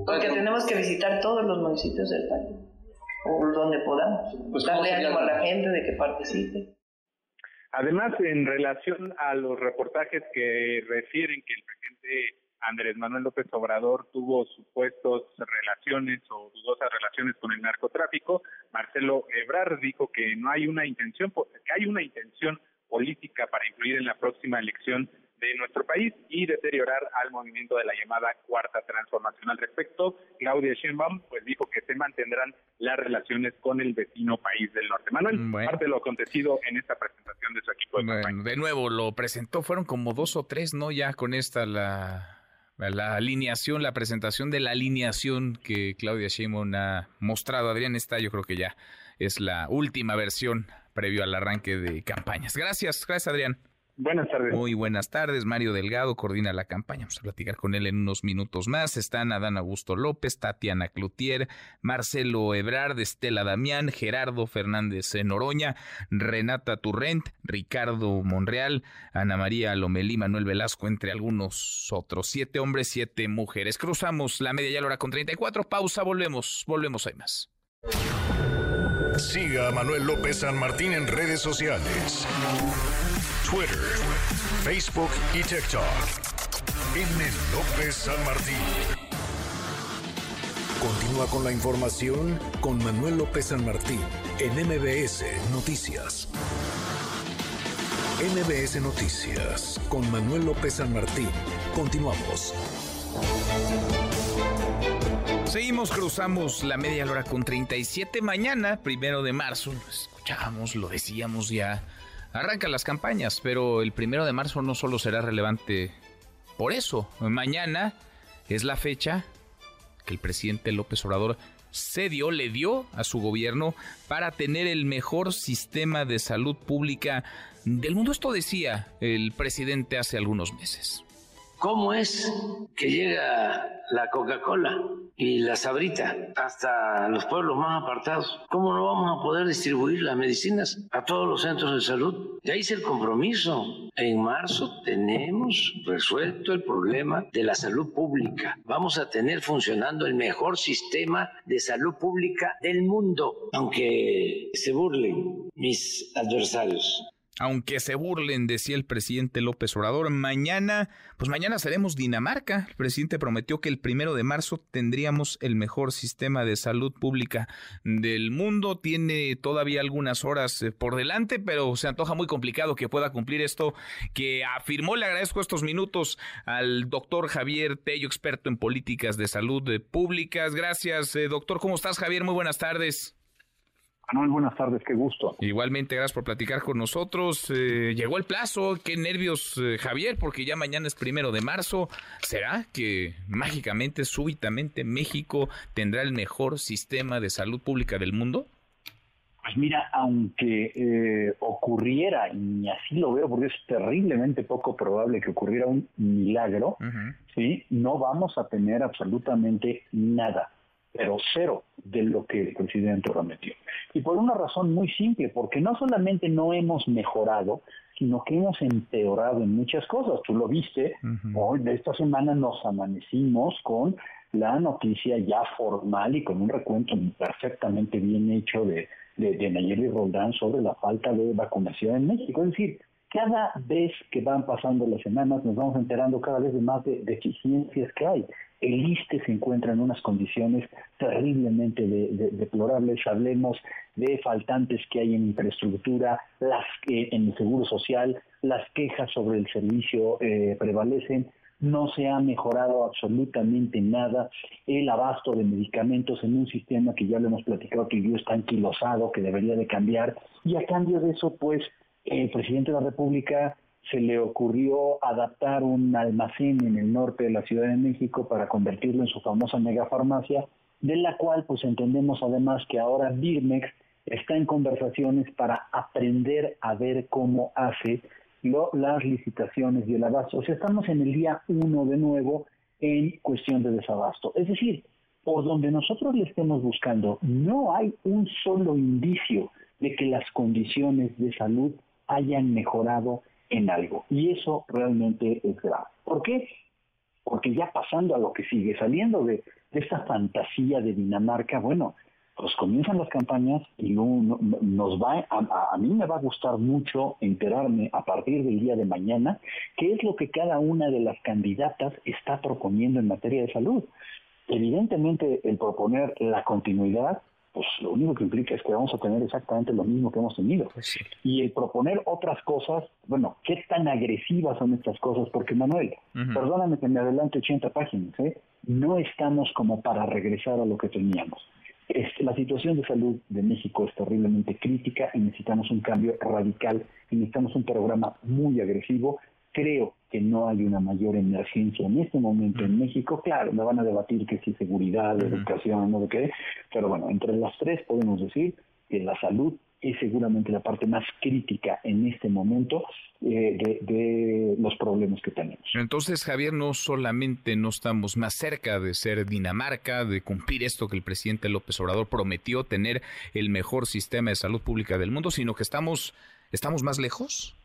Porque tenemos que visitar todos los municipios del país, o donde podamos, pues darle ánimo a la gente de que participe. Además, en relación a los reportajes que refieren que el presidente Andrés Manuel López Obrador tuvo supuestos relaciones o dudosas relaciones con el narcotráfico, Marcelo Ebrard dijo que no hay una intención, que hay una intención política para influir en la próxima elección de nuestro país y deteriorar al movimiento de la llamada cuarta transformación. Al respecto, Claudia Sheinbaum pues dijo que se mantendrán las relaciones con el vecino país del norte. Manuel, parte de lo acontecido en esta presentación de su equipo de bueno, De nuevo, lo presentó, fueron como dos o tres, ¿no? Ya con esta la la alineación, la presentación de la alineación que Claudia Sheinbaum ha mostrado. Adrián, esta yo creo que ya es la última versión previo al arranque de campañas. Gracias, gracias Adrián. Buenas tardes. Muy buenas tardes. Mario Delgado coordina la campaña. Vamos a platicar con él en unos minutos más. Están Adán Augusto López, Tatiana Cloutier, Marcelo Ebrard, Estela Damián, Gerardo Fernández Noroña, Renata Turrent, Ricardo Monreal, Ana María Lomelí, Manuel Velasco, entre algunos otros. Siete hombres, siete mujeres. Cruzamos la media ya la hora con 34. Pausa, volvemos, volvemos, hay más. Siga a Manuel López San Martín en redes sociales. Twitter, Facebook y TikTok. El López San Martín. Continúa con la información con Manuel López San Martín en MBS Noticias. MBS Noticias con Manuel López San Martín. Continuamos. Seguimos, cruzamos la media hora con 37. Mañana, primero de marzo, lo escuchábamos, lo decíamos ya arrancan las campañas, pero el primero de marzo no solo será relevante por eso. Mañana es la fecha que el presidente López Obrador se dio, le dio a su gobierno para tener el mejor sistema de salud pública del mundo. Esto decía el presidente hace algunos meses. ¿Cómo es que llega la Coca-Cola y la Sabrita hasta los pueblos más apartados? ¿Cómo no vamos a poder distribuir las medicinas a todos los centros de salud? Ya hice el compromiso. En marzo tenemos resuelto el problema de la salud pública. Vamos a tener funcionando el mejor sistema de salud pública del mundo, aunque se burlen mis adversarios aunque se burlen, decía el presidente López Obrador, mañana, pues mañana seremos Dinamarca. El presidente prometió que el primero de marzo tendríamos el mejor sistema de salud pública del mundo. Tiene todavía algunas horas eh, por delante, pero se antoja muy complicado que pueda cumplir esto que afirmó. Le agradezco estos minutos al doctor Javier Tello, experto en políticas de salud públicas. Gracias, eh, doctor. ¿Cómo estás, Javier? Muy buenas tardes. Buenas tardes, qué gusto. Igualmente, gracias por platicar con nosotros. Eh, llegó el plazo, qué nervios, eh, Javier, porque ya mañana es primero de marzo. ¿Será que mágicamente, súbitamente, México tendrá el mejor sistema de salud pública del mundo? Pues mira, aunque eh, ocurriera, y así lo veo porque es terriblemente poco probable que ocurriera un milagro, ¿sí? no vamos a tener absolutamente nada pero cero de lo que el presidente prometió. Y por una razón muy simple, porque no solamente no hemos mejorado, sino que hemos empeorado en muchas cosas. Tú lo viste, hoy de esta semana nos amanecimos con la noticia ya formal y con un recuento perfectamente bien hecho de, de, Nayeli Roldán sobre la falta de vacunación en México. Es decir, cada vez que van pasando las semanas nos vamos enterando cada vez de más de deficiencias que hay el ISTE se encuentra en unas condiciones terriblemente deplorables. Hablemos de faltantes que hay en infraestructura, las que en el seguro social, las quejas sobre el servicio eh, prevalecen. No se ha mejorado absolutamente nada el abasto de medicamentos en un sistema que ya lo hemos platicado que yo está anquilosado, que debería de cambiar. Y a cambio de eso, pues, el presidente de la República se le ocurrió adaptar un almacén en el norte de la Ciudad de México para convertirlo en su famosa megafarmacia, de la cual pues entendemos además que ahora Birmex está en conversaciones para aprender a ver cómo hace las licitaciones el abasto. O sea, estamos en el día uno de nuevo en cuestión de desabasto. Es decir, por donde nosotros le estemos buscando, no hay un solo indicio de que las condiciones de salud hayan mejorado en algo. Y eso realmente es grave. ¿Por qué? Porque ya pasando a lo que sigue, saliendo de, esta fantasía de Dinamarca, bueno, pues comienzan las campañas y nos va, a, a, mí me va a gustar mucho enterarme a partir del día de mañana qué es lo que cada una de las candidatas está proponiendo en materia de salud. Evidentemente el proponer la continuidad pues lo único que implica es que vamos a tener exactamente lo mismo que hemos tenido. Pues y el proponer otras cosas, bueno, ¿qué tan agresivas son estas cosas? Porque Manuel, perdóname que me adelante 80 páginas, ¿eh? no estamos como para regresar a lo que teníamos. la situación de salud de México es terriblemente crítica y necesitamos un cambio radical y necesitamos un programa muy agresivo Creo que no hay una mayor emergencia en este momento en México. Claro, me van a debatir que si seguridad, educación, no de qué, pero bueno, entre las tres podemos decir que la salud es seguramente la parte más crítica en este momento eh, de, de, los problemas que tenemos. Entonces, Javier, no solamente no estamos más cerca de ser Dinamarca, de cumplir esto que el presidente López Obrador prometió, tener el mejor sistema de salud pública del mundo, sino que estamos, estamos más lejos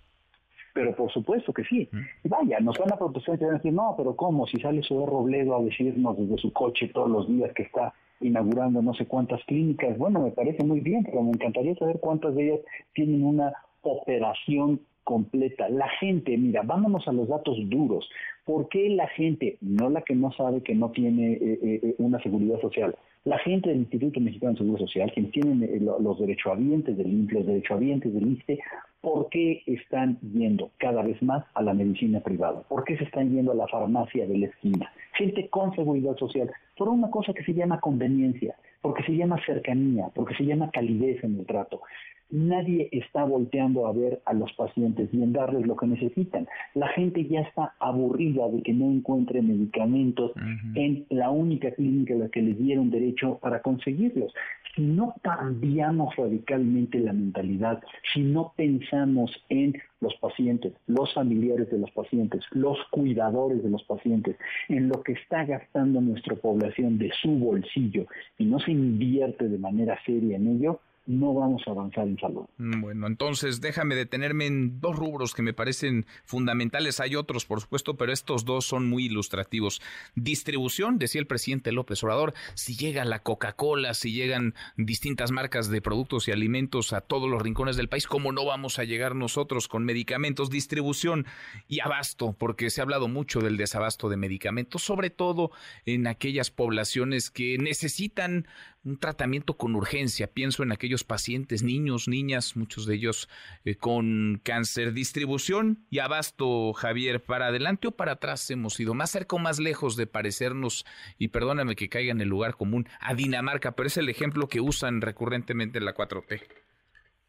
pero por supuesto que sí. Y vaya, nos van a protestar y van a decir, no, pero ¿cómo? Si sale su Robledo a decirnos desde su coche todos los días que está inaugurando no sé cuántas clínicas, bueno, me parece muy bien, pero me encantaría saber cuántas de ellas tienen una operación completa. La gente, mira, vámonos a los datos duros. ¿Por qué la gente, no la que no sabe que no tiene eh, eh, eh, una seguridad social, la gente del Instituto Mexicano de Seguro Social, quienes tienen los derechohabientes del INPE, los derechohabientes del ISTE, ¿por qué están yendo cada vez más a la medicina privada? ¿Por qué se están yendo a la farmacia de la esquina? Gente con seguridad social, por una cosa que se llama conveniencia, porque se llama cercanía, porque se llama calidez en el trato. Nadie está volteando a ver a los pacientes y en darles lo que necesitan. La gente ya está aburrida de que no encuentre medicamentos en la única clínica a la que les dieron derecho para conseguirlos. Si no cambiamos radicalmente la mentalidad, si no pensamos en los pacientes, los familiares de los pacientes, los cuidadores de los pacientes, en lo que está gastando nuestra población de su bolsillo y no se invierte de manera seria en ello, no vamos a avanzar en salud. Mm, bueno, entonces déjame detenerme en dos rubros que me parecen fundamentales. Hay otros, por supuesto, pero estos dos son muy ilustrativos. Distribución, decía el presidente López Obrador, si llega la Coca-Cola, si llegan distintas marcas de productos y alimentos a todos los rincones del país, ¿cómo no vamos a llegar nosotros con medicamentos? Distribución y abasto, porque se ha hablado mucho del desabasto de medicamentos, sobre todo en aquellas poblaciones que necesitan un tratamiento con urgencia. Pienso en aquellos pacientes, niños, niñas, muchos de ellos eh, con cáncer. Distribución y abasto, Javier, ¿para adelante o para atrás hemos ido? ¿Más cerca o más lejos de parecernos, y perdóname que caiga en el lugar común, a Dinamarca, pero es el ejemplo que usan recurrentemente en la 4T?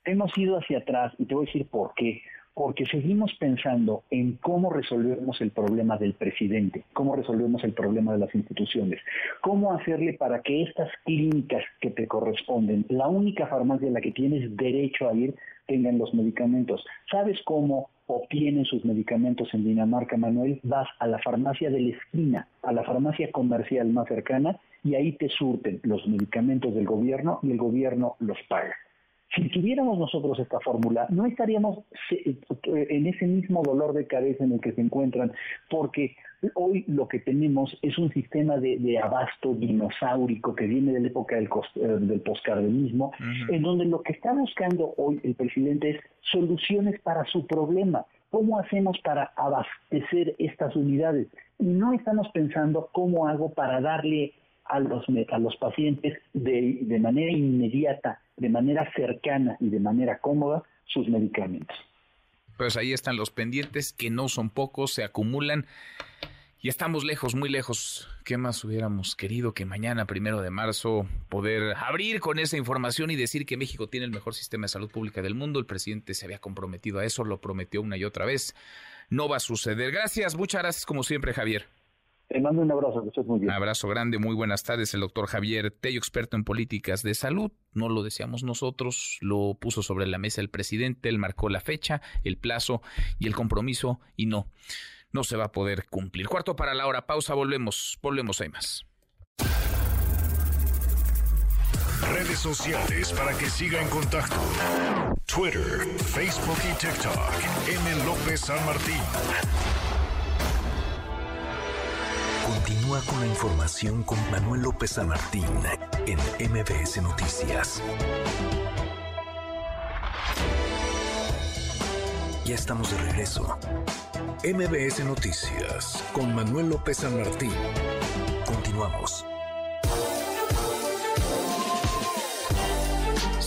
Hemos ido hacia atrás y te voy a decir por qué porque seguimos pensando en cómo resolvemos el problema del presidente, cómo resolvemos el problema de las instituciones, cómo hacerle para que estas clínicas que te corresponden, la única farmacia en la que tienes derecho a ir, tengan los medicamentos. ¿Sabes cómo obtienen sus medicamentos en Dinamarca, Manuel? Vas a la farmacia de la esquina, a la farmacia comercial más cercana, y ahí te surten los medicamentos del gobierno y el gobierno los paga. Si tuviéramos nosotros esta fórmula, no estaríamos en ese mismo dolor de cabeza en el que se encuentran, porque hoy lo que tenemos es un sistema de, abasto dinosaurico que viene de la época del, eh, del poscardenismo, en donde lo que está buscando hoy el presidente es soluciones para su problema. ¿Cómo hacemos para abastecer estas unidades? Y no estamos pensando cómo hago para darle a los, a los pacientes de, de manera inmediata, de manera cercana y de manera cómoda sus medicamentos. Pues ahí están los pendientes, que no son pocos, se acumulan y estamos lejos, muy lejos. ¿Qué más hubiéramos querido que mañana, primero de marzo, poder abrir con esa información y decir que México tiene el mejor sistema de salud pública del mundo? El presidente se había comprometido a eso, lo prometió una y otra vez. No va a suceder. Gracias, muchas gracias como siempre, Javier. Te mando un abrazo, que estés muy bien. Un abrazo grande, muy buenas tardes. El doctor Javier Tello, experto en políticas de salud. No lo deseamos nosotros, lo puso sobre la mesa el presidente, él marcó la fecha, el plazo y el compromiso y no, no se va a poder cumplir. Cuarto para la hora, pausa, volvemos, volvemos, hay más. Redes sociales para que siga en contacto: Twitter, Facebook y TikTok. M. López San Martín. Continúa con la información con Manuel López San Martín en MBS Noticias. Ya estamos de regreso. MBS Noticias con Manuel López San Martín. Continuamos.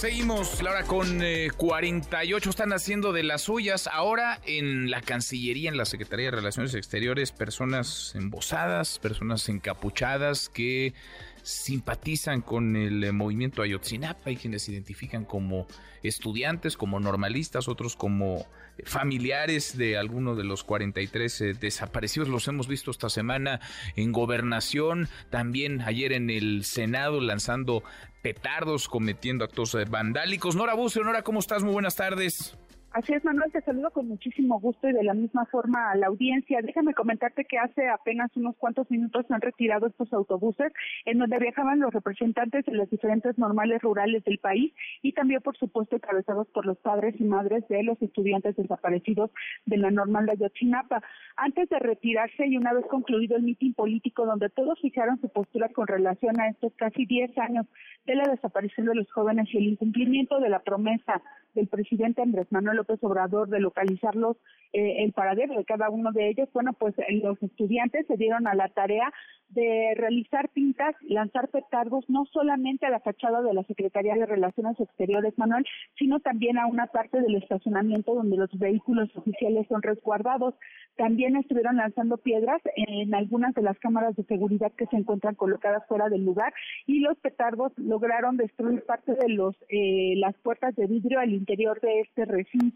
Seguimos, Laura, con 48 eh, están haciendo de las suyas. Ahora en la Cancillería, en la Secretaría de Relaciones Exteriores, personas embosadas, personas encapuchadas que simpatizan con el eh, movimiento Ayotzinapa. Hay quienes se identifican como estudiantes, como normalistas, otros como familiares de algunos de los 43 eh, desaparecidos. Los hemos visto esta semana en gobernación, también ayer en el Senado lanzando petardos, cometiendo actos eh, vandálicos. Nora Bucio, Nora, ¿cómo estás? Muy buenas tardes. Así es, Manuel, te saludo con muchísimo gusto y de la misma forma a la audiencia. Déjame comentarte que hace apenas unos cuantos minutos se han retirado estos autobuses en donde viajaban los representantes de las diferentes normales rurales del país y también, por supuesto, encabezados por los padres y madres de los estudiantes desaparecidos de la normal de Ayotzinapa. Antes de retirarse y una vez concluido el mitin político donde todos fijaron su postura con relación a estos casi 10 años de la desaparición de los jóvenes y el incumplimiento de la promesa del presidente Andrés Manuel López Obrador de localizarlos eh, el paradero de cada uno de ellos, bueno, pues eh, los estudiantes se dieron a la tarea de realizar pintas, lanzar petardos, no solamente a la fachada de la Secretaría de Relaciones Exteriores, Manuel, sino también a una parte del estacionamiento donde los vehículos oficiales son resguardados. También estuvieron lanzando piedras en algunas de las cámaras de seguridad que se encuentran colocadas fuera del lugar y los petardos lograron destruir parte de los eh, las puertas de vidrio al interior de este recinto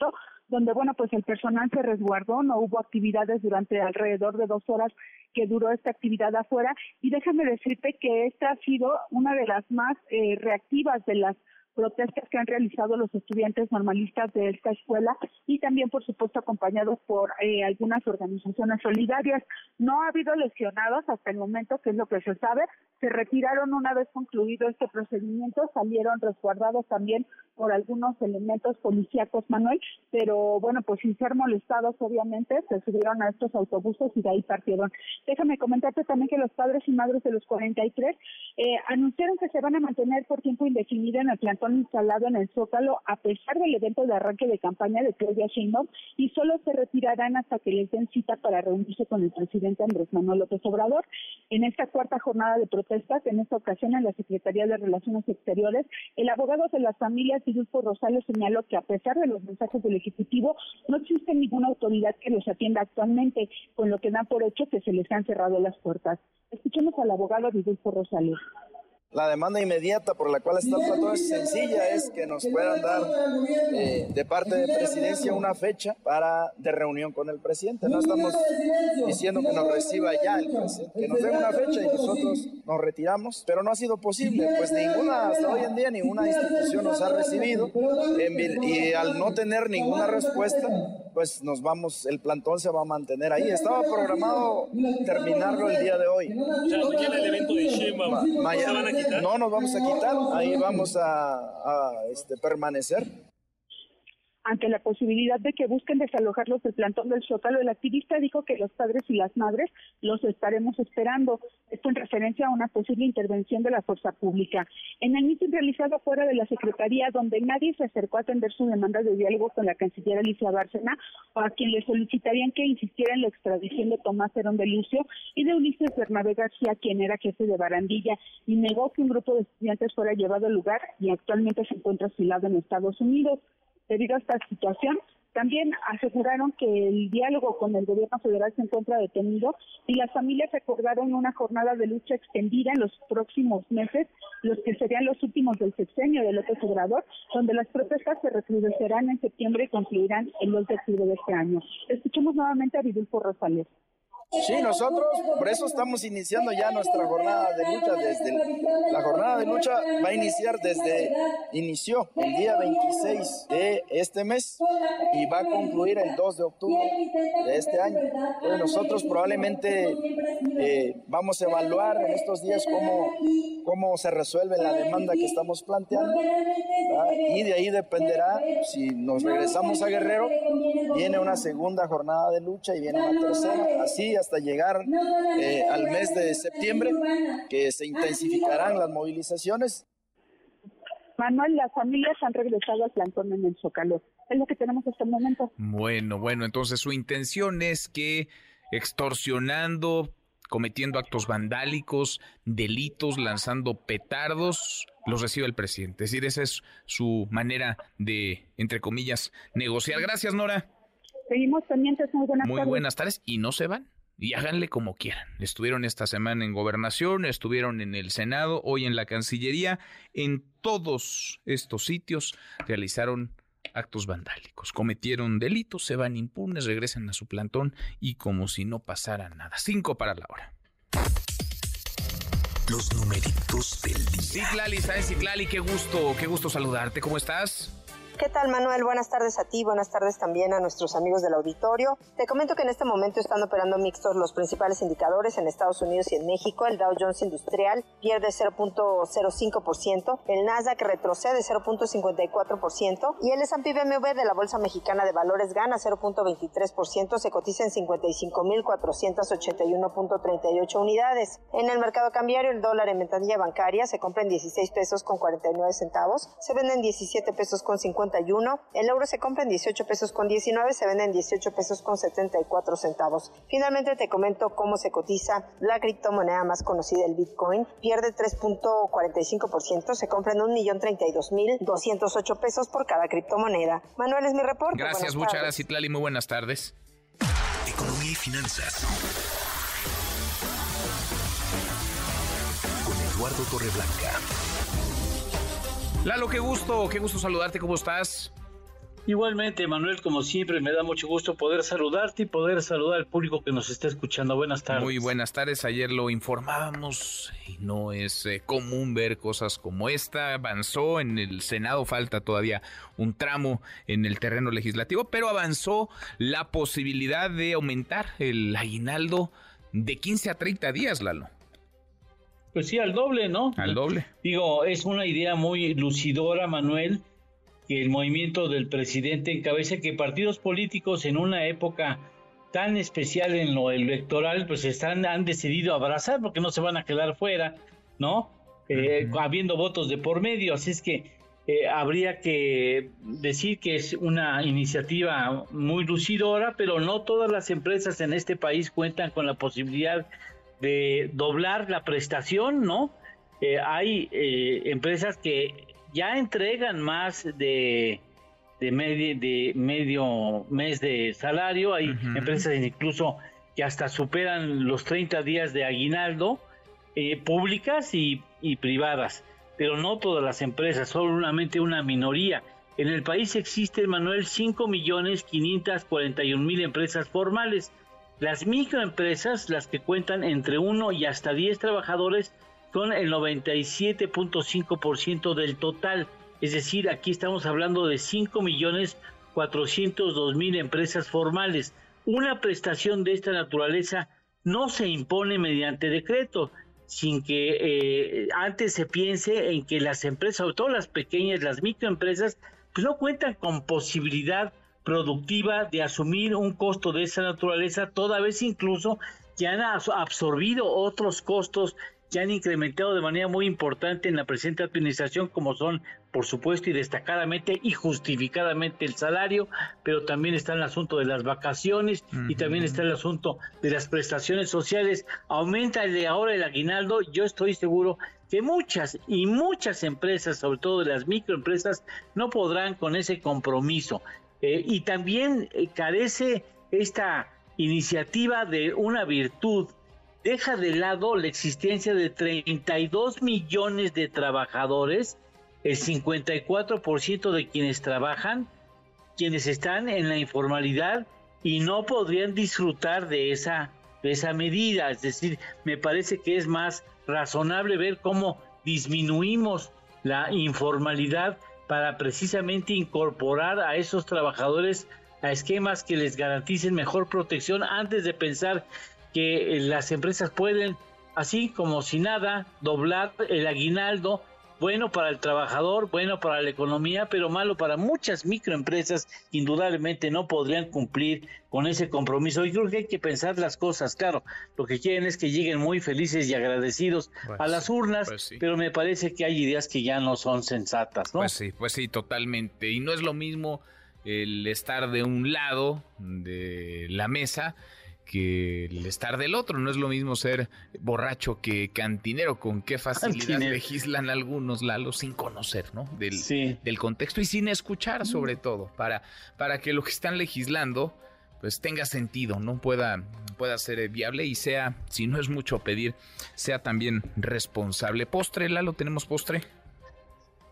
donde, bueno, pues el personal se resguardó, no hubo actividades durante alrededor de dos horas que duró esta actividad afuera. Y déjame decirte que esta ha sido una de las más eh, reactivas de las protestas que han realizado los estudiantes normalistas de esta escuela y también, por supuesto, acompañados por eh, algunas organizaciones solidarias. No ha habido lesionados hasta el momento, que es lo que se sabe. Se retiraron una vez concluido este procedimiento, salieron resguardados también por algunos elementos policíacos, Manuel, pero bueno, pues sin ser molestados, obviamente, se subieron a estos autobuses y de ahí partieron. Déjame comentarte también que los padres y madres de los 43 eh, anunciaron que se van a mantener por tiempo indefinido en el plantón instalado en el Zócalo a pesar del evento de arranque de campaña de Claudia Sheinbaum y solo se retirarán hasta que les den cita para reunirse con el presidente Andrés Manuel López Obrador. En esta cuarta jornada de protestas, en esta ocasión en la Secretaría de Relaciones Exteriores, el abogado de las familias, Vidulfo Rosales, señaló que a pesar de los mensajes del Ejecutivo, no existe ninguna autoridad que los atienda actualmente, con lo que dan por hecho que se les han cerrado las puertas. Escuchemos al abogado Vidulfo Rosales. La demanda inmediata por la cual está el platón es sencilla, es que nos puedan dar eh, de parte de presidencia una fecha para de reunión con el presidente. No estamos diciendo que nos reciba ya el presidente, que nos dé una fecha y nosotros nos retiramos, pero no ha sido posible, pues ninguna, hasta hoy en día ninguna institución nos ha recibido y al no tener ninguna respuesta, pues nos vamos, el plantón se va a mantener ahí. Estaba programado terminarlo el día de hoy. el evento de mañana, no nos vamos a quitar, ahí vamos a, este, permanecer. Ante la posibilidad de que busquen desalojarlos del plantón del Zócalo, el activista dijo que los padres y las madres los estaremos esperando. Esto en referencia a una posible intervención de la fuerza pública. En el mitin realizado fuera de la Secretaría, donde nadie se acercó a atender su demanda de diálogo con la canciller Alicia Bárcena, o a quien le solicitarían que insistiera en la extradición de Tomás Herón de Lucio y de Ulises Bernabé García, quien era jefe de Barandilla, y negó que un grupo de estudiantes fuera llevado al lugar y actualmente se encuentra asilado en Estados Unidos. Debido a esta situación, también aseguraron que el diálogo con el gobierno federal se encuentra detenido y las familias acordaron una jornada de lucha extendida en los próximos meses, los que serían los últimos del sexenio de López Obrador, donde las protestas se recrudecerán en septiembre y concluirán el 2 de octubre de este año. Escuchemos nuevamente a Vidulfo Rosales. Sí, nosotros por eso estamos iniciando ya nuestra jornada de lucha desde la jornada de lucha va a iniciar desde inició el día 26 de este mes y va a concluir el 2 de octubre de este año. Nosotros probablemente eh, vamos a evaluar en estos días cómo, cómo se resuelve la demanda que estamos planteando y de ahí dependerá si nos regresamos a Guerrero viene una segunda jornada de lucha y viene una tercera así hasta llegar eh, al mes de septiembre, que se intensificarán las movilizaciones. Manuel, las familias han regresado al plantón en el Zócalo. Es lo que tenemos hasta el momento. Bueno, bueno, entonces su intención es que extorsionando, cometiendo actos vandálicos, delitos, lanzando petardos, los recibe el presidente. Es decir, esa es su manera de, entre comillas, negociar. Gracias, Nora. Seguimos pendientes. Muy buenas Muy buenas tardes. Y no se van y háganle como quieran. Estuvieron esta semana en gobernación, estuvieron en el Senado, hoy en la Cancillería. En todos estos sitios realizaron actos vandálicos, cometieron delitos, se van impunes, regresan a su plantón y como si no pasara nada. Cinco para la hora. Los numeritos del día. Citlali, ¿sabes Citlali? Qué gusto, qué gusto saludarte. ¿Cómo estás? ¿Qué tal Manuel? Buenas tardes a ti, buenas tardes también a nuestros amigos del auditorio. Te comento que en este momento están operando mixtos los principales indicadores en Estados Unidos y en México. El Dow Jones Industrial pierde 0.05%, el Nasdaq retrocede 0.54% y el S&P BMW de la Bolsa Mexicana de Valores gana 0.23%, se cotiza en 55.481.38 unidades. En el mercado cambiario, el dólar en ventanilla bancaria se compra en 16 pesos con 49 centavos, se vende en 17 pesos con 50 51. El euro se compra en 18 pesos con 19, se vende en 18 pesos con 74 centavos. Finalmente te comento cómo se cotiza la criptomoneda más conocida, el Bitcoin. Pierde 3.45%, se compra en 1.032.208 pesos por cada criptomoneda. Manuel es mi reporte. Gracias, muchas gracias, Itlali. Muy buenas tardes. Economía y finanzas. Con Eduardo Torreblanca. Lalo, qué gusto, qué gusto saludarte, ¿cómo estás? Igualmente, Manuel, como siempre, me da mucho gusto poder saludarte y poder saludar al público que nos está escuchando. Buenas tardes. Muy buenas tardes. Ayer lo informábamos y no es eh, común ver cosas como esta. Avanzó en el Senado, falta todavía un tramo en el terreno legislativo, pero avanzó la posibilidad de aumentar el aguinaldo de 15 a 30 días, Lalo. Pues sí, al doble, ¿no? Al doble. Digo, es una idea muy lucidora, Manuel que el movimiento del presidente encabeza que partidos políticos en una época tan especial en lo electoral, pues están, han decidido abrazar porque no se van a quedar fuera, ¿no? Eh, habiendo votos de por medio, así es que eh, habría que decir que es una iniciativa muy lucidora, pero no todas las empresas en este país cuentan con la posibilidad de doblar la prestación, ¿no? Eh, hay empresas que ya entregan más de, de, medio, de medio mes de salario. Hay empresas incluso que hasta superan los 30 días de aguinaldo, eh, públicas y, y, privadas. Pero no todas las empresas, solamente una minoría. En el país existen, Manuel, 5 millones 541 mil empresas formales. Las microempresas, las que cuentan entre 1 y hasta 10 trabajadores, son el 97.5% del total. Es decir, aquí estamos hablando de 5 millones 402 mil empresas formales. Una prestación de esta naturaleza no se impone mediante decreto, sin que eh, antes se piense en que las empresas, sobre todo las pequeñas, las microempresas, pues no cuentan con posibilidad productiva de asumir un costo de esa naturaleza, toda vez incluso que han absorbido otros costos que han incrementado de manera muy importante en la presente administración, como son, por supuesto, y destacadamente y justificadamente el salario, pero también está el asunto de las vacaciones y también está el asunto de las prestaciones sociales. Aumenta el de ahora el aguinaldo, yo estoy seguro que muchas y muchas empresas, sobre todo de las microempresas, no podrán con ese compromiso. Eh, y también eh, carece esta iniciativa de una virtud deja de lado la existencia de 32 millones de trabajadores, el 54% de quienes trabajan, quienes están en la informalidad y no podrían disfrutar de esa, de esa medida. Es decir, me parece que es más razonable ver cómo disminuimos la informalidad para precisamente incorporar a esos trabajadores a esquemas que les garanticen mejor protección antes de pensar que las empresas pueden, así como si nada, doblar el aguinaldo, bueno para el trabajador, bueno para la economía, pero malo para muchas microempresas, indudablemente no podrían cumplir con ese compromiso. Y creo que hay que pensar las cosas, claro, lo que quieren es que lleguen muy felices y agradecidos a pues, las urnas, pues pero me parece que hay ideas que ya no son sensatas, ¿no? Pues sí, pues sí, totalmente. Y no es lo mismo el estar de un lado de la mesa que el estar del otro. No es lo mismo ser borracho que cantinero. Con qué facilidad legislan algunos, Lalo, sin conocer, ¿no? Del, del contexto y sin escuchar, sobre todo, para, para que lo que están legislando pues tenga sentido, no pueda, pueda ser viable y sea, si no es mucho pedir, sea también responsable. Postre, Lalo, ¿tenemos postre?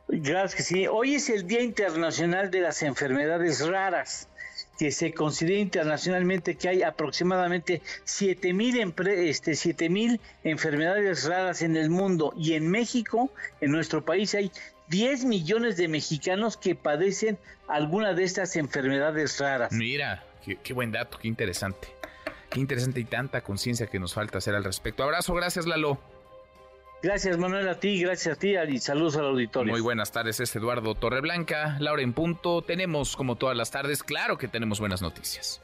Gracias que sí. Hoy es el Día Internacional de las Enfermedades Raras que se considera internacionalmente que hay aproximadamente 7000 este, 7000 enfermedades raras en el mundo y en México, en nuestro país hay 10 millones de mexicanos que padecen alguna de estas enfermedades raras. Mira, qué, buen dato, qué interesante. Qué interesante y tanta conciencia que nos falta hacer al respecto. Abrazo, gracias Lalo. Gracias Manuel a ti, gracias a ti y saludos al auditorio. Muy buenas tardes, es Eduardo Torreblanca, Laura en punto. Tenemos como todas las tardes, claro que tenemos buenas noticias.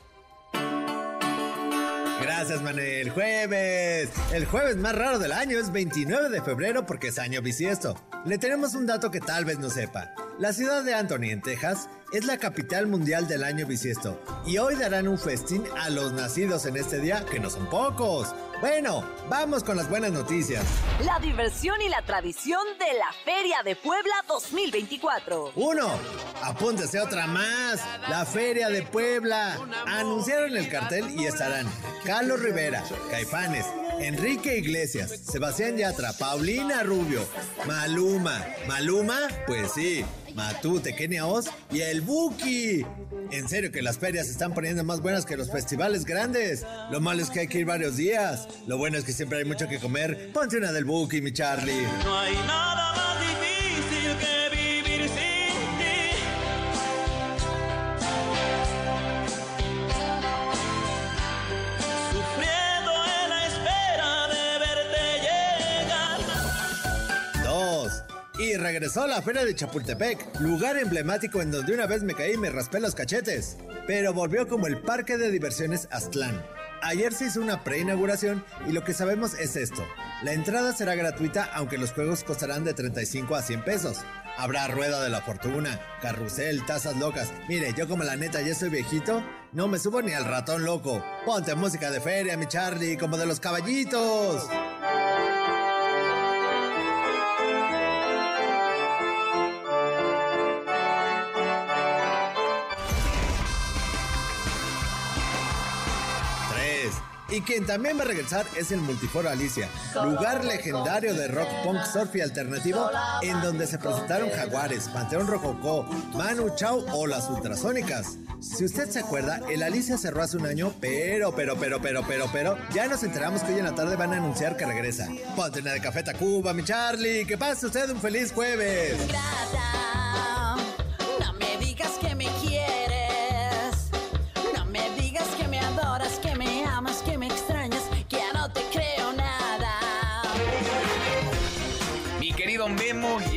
Gracias, Manuel. Jueves. El jueves más raro del año es 29 de febrero porque es año bisiesto. Le tenemos un dato que tal vez no sepa. La ciudad de Anthony, en Texas, es la capital mundial del año bisiesto. Y hoy darán un festín a los nacidos en este día, que no son pocos. Bueno, vamos con las buenas noticias. La diversión y la tradición de la Feria de Puebla 2024. Uno, apúntese otra más. La Feria de Puebla. Anunciaron el cartel y estarán Carlos Rivera, Caifanes, Enrique Iglesias, Sebastián Yatra, Paulina Rubio, Maluma. ¿Maluma? Pues sí. Matute, Kenia Oz y el Buki. En serio que las ferias se están poniendo más buenas que los festivales grandes. Lo malo es que hay que ir varios días. Lo bueno es que siempre hay mucho que comer. Ponte una del Buki, mi Charlie. No hay nada más difícil Y regresó a la feria de Chapultepec, lugar emblemático en donde una vez me caí y me raspé los cachetes. Pero volvió como el parque de diversiones Aztlán. Ayer se hizo una preinauguración y lo que sabemos es esto. La entrada será gratuita aunque los juegos costarán de 35 a 100 pesos. Habrá rueda de la fortuna, carrusel, tazas locas. Mire, yo como la neta ya soy viejito, no me subo ni al ratón loco. Ponte música de feria, mi Charlie, como de los caballitos. Y quien también va a regresar es el Multiforo Alicia, lugar legendario de rock punk surf y alternativo en donde se presentaron Jaguares, Panteón Rococó, Manu Chao o las Ultrasónicas. Si usted se acuerda, el Alicia cerró hace un año, pero, pero, pero, pero, pero, pero, ya nos enteramos que hoy en la tarde van a anunciar que regresa. Ponte una de Café Tacuba, mi Charlie, que pase usted un feliz jueves. No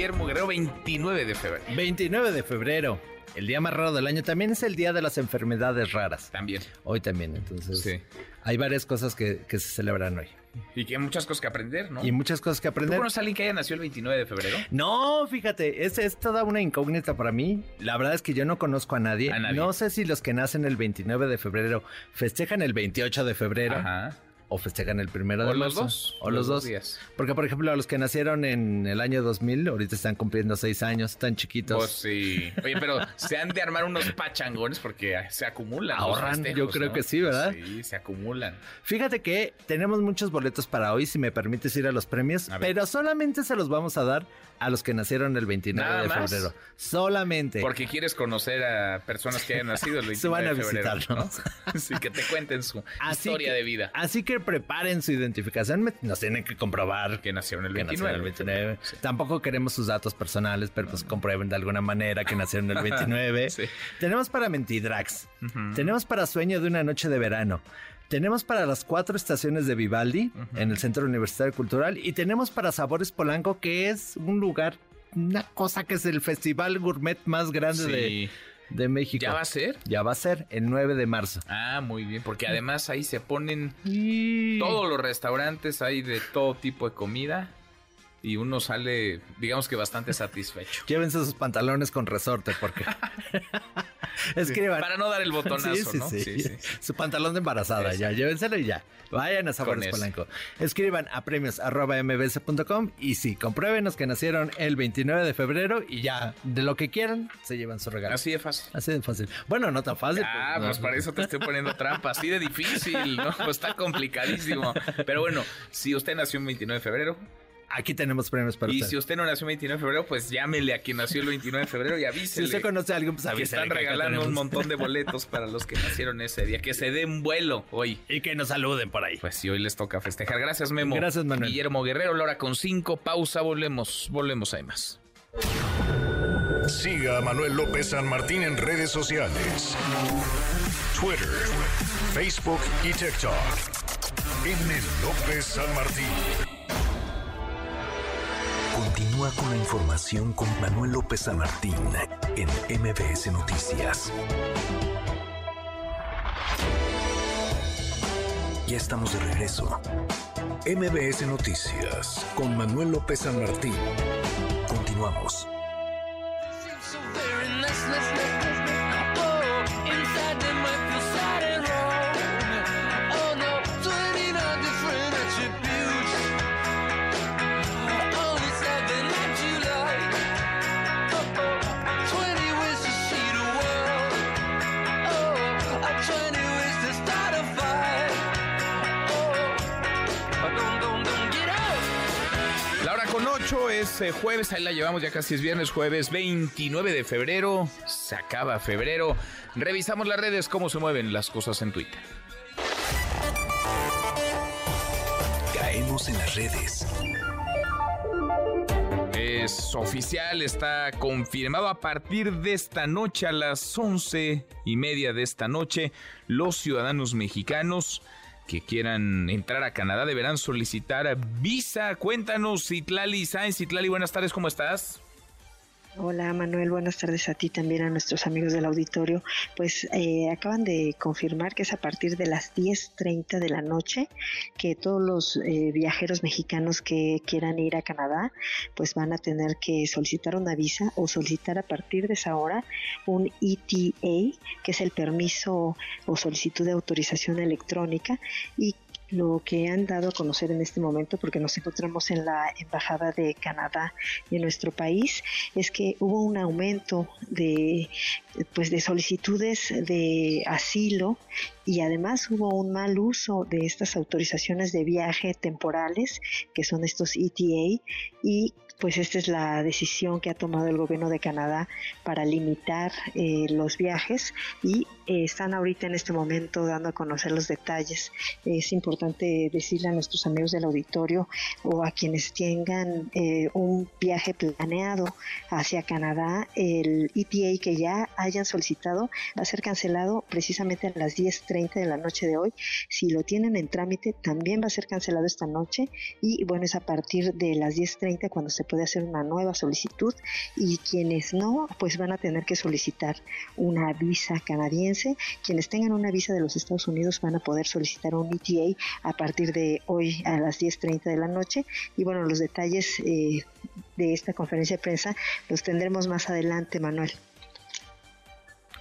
Guillermo Guerrero, 29 de febrero. 29 de febrero. El día más raro del año también es el día de las enfermedades raras. También. Hoy también, entonces. Hay varias cosas que, que se celebran hoy. Y que hay muchas cosas que aprender, ¿no? Y muchas cosas que ¿Tú aprender. conoces a alguien que haya nacido el 29 de febrero? No, fíjate, es, es toda una incógnita para mí. La verdad es que yo no conozco a nadie. A nadie. No sé si los que nacen el 29 de febrero festejan el 28 de febrero. Ajá. O festejan el primero O de los marzo. dos, O los, los dos días. Porque, por ejemplo, a los que nacieron en el año 2000, ahorita están cumpliendo seis años, están chiquitos. Pues sí. Oye, pero se han de armar unos pachangones porque se acumulan. Ahorran, festejos, yo creo ¿no? que sí, ¿verdad? Sí, se acumulan. Fíjate que tenemos muchos boletos para hoy, si me permites ir a los premios, pero solamente se los vamos a dar a los que nacieron el 29 ¿Nada de más? febrero. Solamente. Porque quieres conocer a personas que hayan nacido el 29 Se van a de febrero. visitarnos. ¿no? Sí, que te cuenten su Así historia que- de vida. Así que preparen su identificación, nos tienen que comprobar Que nacieron el que 29. nacieron el 29. Tampoco queremos sus datos personales, pero pues comprueben de alguna manera que nacieron el 29. Sí. Tenemos para Mentidrax. Tenemos para Sueño de una noche de verano. Tenemos para las cuatro estaciones de Vivaldi en el Centro Universitario Cultural y tenemos para Sabores Polanco, que es un lugar, una cosa que es el festival gourmet más grande de, Sí. de México. ¿Ya va a ser? Ya va a ser el 9 de marzo. Ah, muy bien, porque además ahí se ponen todos los restaurantes, hay de todo tipo de comida y uno sale, digamos que bastante satisfecho. Llévense sus pantalones con resorte porque... Escriban. Para no dar el botonazo, Sí, sí, ¿no? sí. Su pantalón de embarazada, ya, llévenselo y ya. Vayan a Sabores. Polanco. Escriban a premios arroba mbs.com y sí, compruébenos que nacieron el 29 de febrero y ya, de lo que quieran, se llevan su regalo. Así de fácil. Así de fácil. Bueno, no tan fácil. Ah, pues, pues para eso te estoy poniendo trampa, así de difícil, ¿no? Pues está complicadísimo. Pero bueno, si usted nació el 29 de febrero, Aquí tenemos premios para y usted. si usted no nació el 29 de febrero, pues llámele a quien nació el 29 de febrero y Si avísele. usted conoce a alguien, pues que avísele están que acá regalando un montón de boletos para los que nacieron ese día. Que se den vuelo hoy. Y que nos saluden por ahí. Pues sí, hoy les toca festejar. Gracias, Memo. Gracias, Manuel. Guillermo Guerrero, la hora con cinco. Pausa, volvemos. Volvemos, hay más. Siga a Manuel López San Martín en redes sociales. Twitter, Facebook y TikTok. M. López San Martín. Continúa con la información con Manuel López San Martín en MBS Noticias. Ya estamos de regreso. MBS Noticias con Manuel López San Martín. Continuamos. Es eh, jueves, ahí la llevamos, ya casi es viernes, jueves 29 de febrero, se acaba febrero. Revisamos las redes, cómo se mueven las cosas en Twitter. Caemos en las redes. Es oficial, está confirmado a partir de esta noche a las once y media de esta noche, los ciudadanos mexicanos que quieran entrar a Canadá deberán solicitar visa. Cuéntanos, Citlali Sáenz. Citlali, buenas tardes, ¿cómo estás? Hola Manuel, buenas tardes a ti también a nuestros amigos del auditorio. Pues eh, acaban de confirmar que es a partir de las 10.30 de la noche que todos los eh, viajeros mexicanos que quieran ir a Canadá pues van a tener que solicitar una visa o solicitar a partir de esa hora un ETA, que es el permiso o solicitud de autorización electrónica y lo que han dado a conocer en este momento, porque nos encontramos en la Embajada de Canadá en nuestro país, es que hubo un aumento de, pues, de solicitudes de asilo y además hubo un mal uso de estas autorizaciones de viaje temporales, que son estos ETA, y pues esta es la decisión que ha tomado el gobierno de Canadá para limitar eh, los viajes y eh, están ahorita en este momento dando a conocer los detalles. Es importante decirle a nuestros amigos del auditorio o a quienes tengan eh, un viaje planeado hacia Canadá, el ETA que ya hayan solicitado va a ser cancelado precisamente a las 10.30 de la noche de hoy. Si lo tienen en trámite, también va a ser cancelado esta noche y bueno, es a partir de las 10.30 cuando se puede hacer una nueva solicitud y quienes no, pues van a tener que solicitar una visa canadiense. Quienes tengan una visa de los Estados Unidos van a poder solicitar un ETA a partir de hoy a las 10.30 de la noche. Y bueno, los detalles eh, de esta conferencia de prensa los tendremos más adelante, Manuel.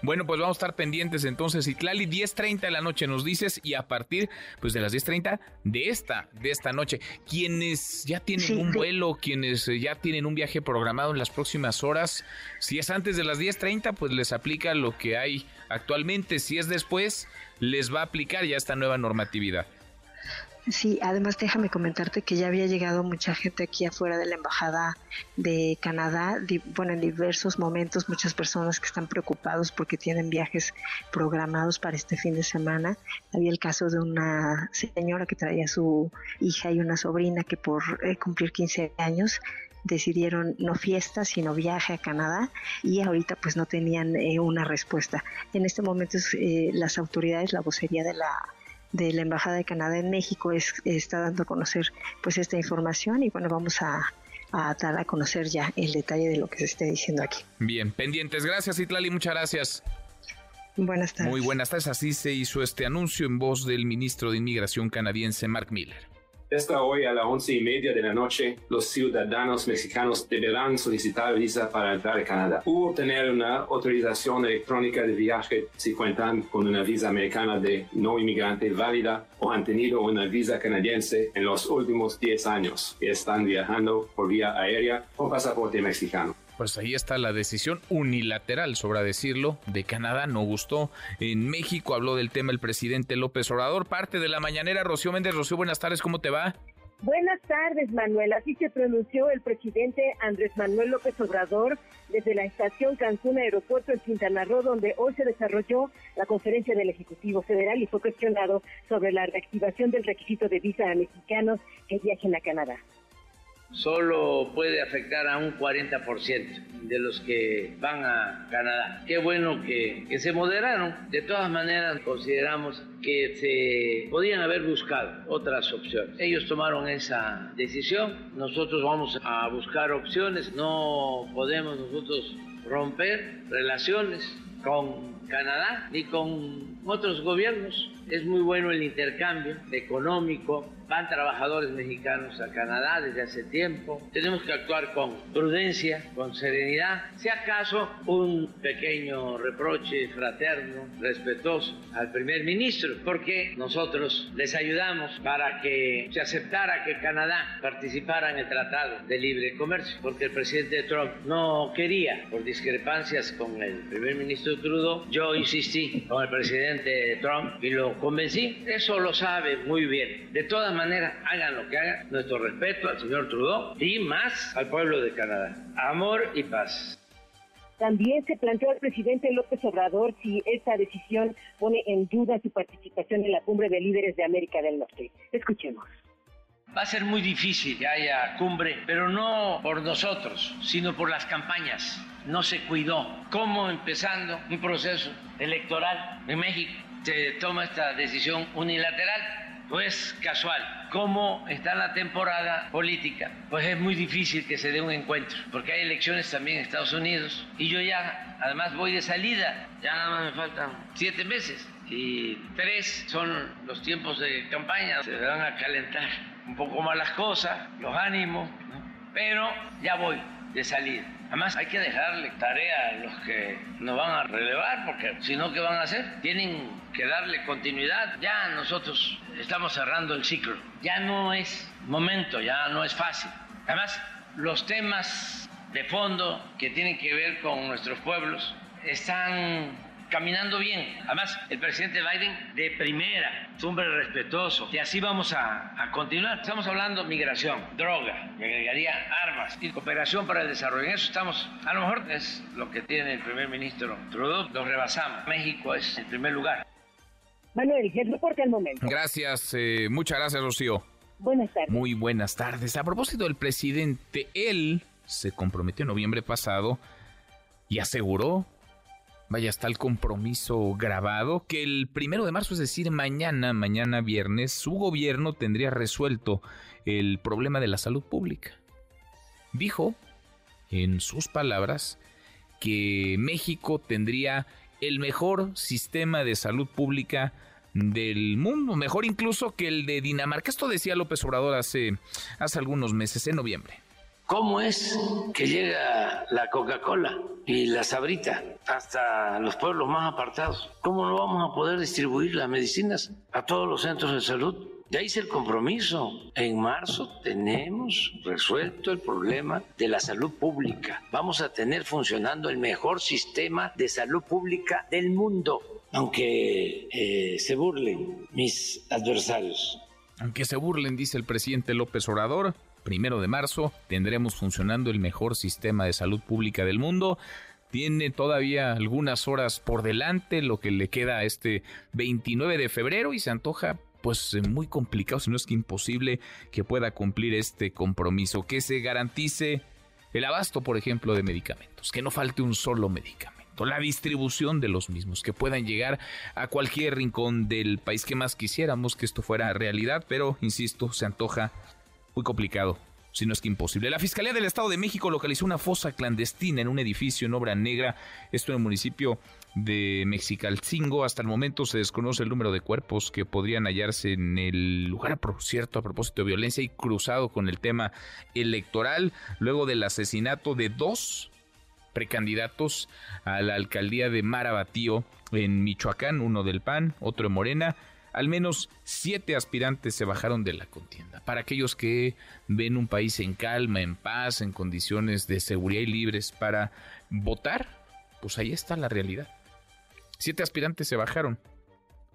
Bueno, pues vamos a estar pendientes entonces. Itlali, 10.30 de la noche nos dices y a partir pues de las 10.30 de esta, de esta noche. Quienes ya tienen Sí, un vuelo, quienes eh, ya tienen un viaje programado en las próximas horas, si es antes de las 10.30 pues les aplica lo que hay actualmente. Si es después, les va a aplicar ya esta nueva normatividad. Sí, además déjame comentarte que ya había llegado mucha gente aquí afuera de la embajada de Canadá, bueno, en diversos momentos muchas personas que están preocupados porque tienen viajes programados para este fin de semana. Había el caso de una señora que traía a su hija y una sobrina que por eh, cumplir 15 años decidieron no fiesta sino viaje a Canadá y ahorita pues no tenían eh, una respuesta. En este momento eh, las autoridades, la vocería de la de la Embajada de Canadá en México es, está dando a conocer pues esta información y bueno, vamos a, a dar a conocer ya el detalle de lo que se esté diciendo aquí. Bien, pendientes. Gracias, Itlali, muchas gracias. Buenas tardes. Muy buenas tardes. Así se hizo este anuncio en voz del ministro de Inmigración canadiense, Mark Miller. Esta hoy a las once y media de la noche, los ciudadanos mexicanos deberán solicitar visa para entrar a Canadá. U obtener una autorización electrónica de viaje si cuentan con una visa americana de no inmigrante válida o han tenido una visa canadiense en los últimos 10 años y están viajando por vía aérea o pasaporte mexicano. Pues ahí está la decisión unilateral, sobra decirlo, de Canadá. No gustó. En México habló del tema el presidente López Obrador. Parte de la mañanera, Rocío Méndez. Rocío, buenas tardes, ¿cómo te va? Buenas tardes, Manuel. Así se pronunció el presidente Andrés Manuel López Obrador desde la estación Cancún Aeropuerto en Quintana Roo, donde hoy se desarrolló la conferencia del Ejecutivo Federal y fue cuestionado sobre la reactivación del requisito de visa a mexicanos que viajen a Canadá. Solo puede afectar a un 40% de los que van a Canadá. Qué bueno que, que se moderaron. De todas maneras, consideramos que se podían haber buscado otras opciones. Ellos tomaron esa decisión. Nosotros vamos a buscar opciones. No podemos nosotros romper relaciones con Canadá ni con otros gobiernos. Es muy bueno el intercambio económico. Van trabajadores mexicanos a Canadá desde hace tiempo. Tenemos que actuar con prudencia, con serenidad. Si acaso un pequeño reproche fraterno, respetuoso al primer ministro, porque nosotros les ayudamos para que se aceptara que Canadá participara en el Tratado de Libre Comercio, porque el presidente Trump no quería, por discrepancias con el primer ministro Trudeau, yo insistí con el presidente Trump y lo convencí. Eso lo sabe muy bien. De todas maneras, hagan lo que hagan, nuestro respeto al señor Trudeau y más al pueblo de Canadá. Amor y paz. También se planteó al presidente López Obrador si esta decisión pone en duda su participación en la cumbre de líderes de América del Norte. Escuchemos. Va a ser muy difícil que haya cumbre, pero no por nosotros, sino por las campañas. No se cuidó. ¿Cómo empezando un proceso electoral en México se toma esta decisión unilateral? Pues casual. ¿Cómo está la temporada política? Pues es muy difícil que se dé un encuentro, porque hay elecciones también en Estados Unidos. Y yo ya, además, voy de salida. Ya nada más me faltan siete meses. Y tres son los tiempos de campaña. Se van a calentar un poco más las cosas, los ánimos, pero ya voy de salida. Además hay que dejarle tarea a los que nos van a relevar, porque si no, ¿qué van a hacer? Tienen que darle continuidad. Ya nosotros estamos cerrando el ciclo. Ya no es momento, ya no es fácil. Además, los temas de fondo que tienen que ver con nuestros pueblos están caminando bien. Además, el presidente Biden de primera, es un hombre respetuoso. Y así vamos a, a continuar. Estamos hablando migración, droga, me agregaría armas y cooperación para el desarrollo. En eso estamos, a lo mejor es lo que tiene el primer ministro Trudeau, lo rebasamos. México es el primer lugar. Manuel, el reporte al momento. Gracias, eh, muchas gracias, Rocío. Buenas tardes. Muy buenas tardes. A propósito del presidente, él se comprometió en noviembre pasado y aseguró Vaya, está el compromiso grabado que el primero de marzo, es decir, mañana, mañana viernes, su gobierno tendría resuelto el problema de la salud pública. Dijo, en sus palabras, que México tendría el mejor sistema de salud pública del mundo, mejor incluso que el de Dinamarca. Esto decía López Obrador hace, hace algunos meses, en noviembre. ¿Cómo es que llega la Coca-Cola y la Sabrita hasta los pueblos más apartados? ¿Cómo no vamos a poder distribuir las medicinas a todos los centros de salud? Ya hice el compromiso. En marzo tenemos resuelto el problema de la salud pública. Vamos a tener funcionando el mejor sistema de salud pública del mundo. Aunque eh, se burlen mis adversarios. Aunque se burlen, dice el presidente López Obrador, primero de marzo, tendremos funcionando el mejor sistema de salud pública del mundo. Tiene todavía algunas horas por delante lo que le queda a este 29 de febrero y se antoja pues muy complicado, si no es que imposible que pueda cumplir este compromiso, que se garantice el abasto, por ejemplo, de medicamentos, que no falte un solo medicamento, la distribución de los mismos, que puedan llegar a cualquier rincón del país que más quisiéramos que esto fuera realidad, pero, insisto, se antoja muy complicado, si no es que imposible. La Fiscalía del Estado de México localizó una fosa clandestina en un edificio en obra negra, esto en el municipio de Mexicalcingo. Hasta el momento se desconoce el número de cuerpos que podrían hallarse en el lugar, por cierto, a propósito de violencia y cruzado con el tema electoral, luego del asesinato de dos precandidatos a la alcaldía de Marabatío en Michoacán, uno del PAN, otro de Morena al menos siete aspirantes se bajaron de la contienda. Para aquellos que ven un país en calma, en paz, en condiciones de seguridad y libres para votar, pues ahí está la realidad. Siete aspirantes se bajaron.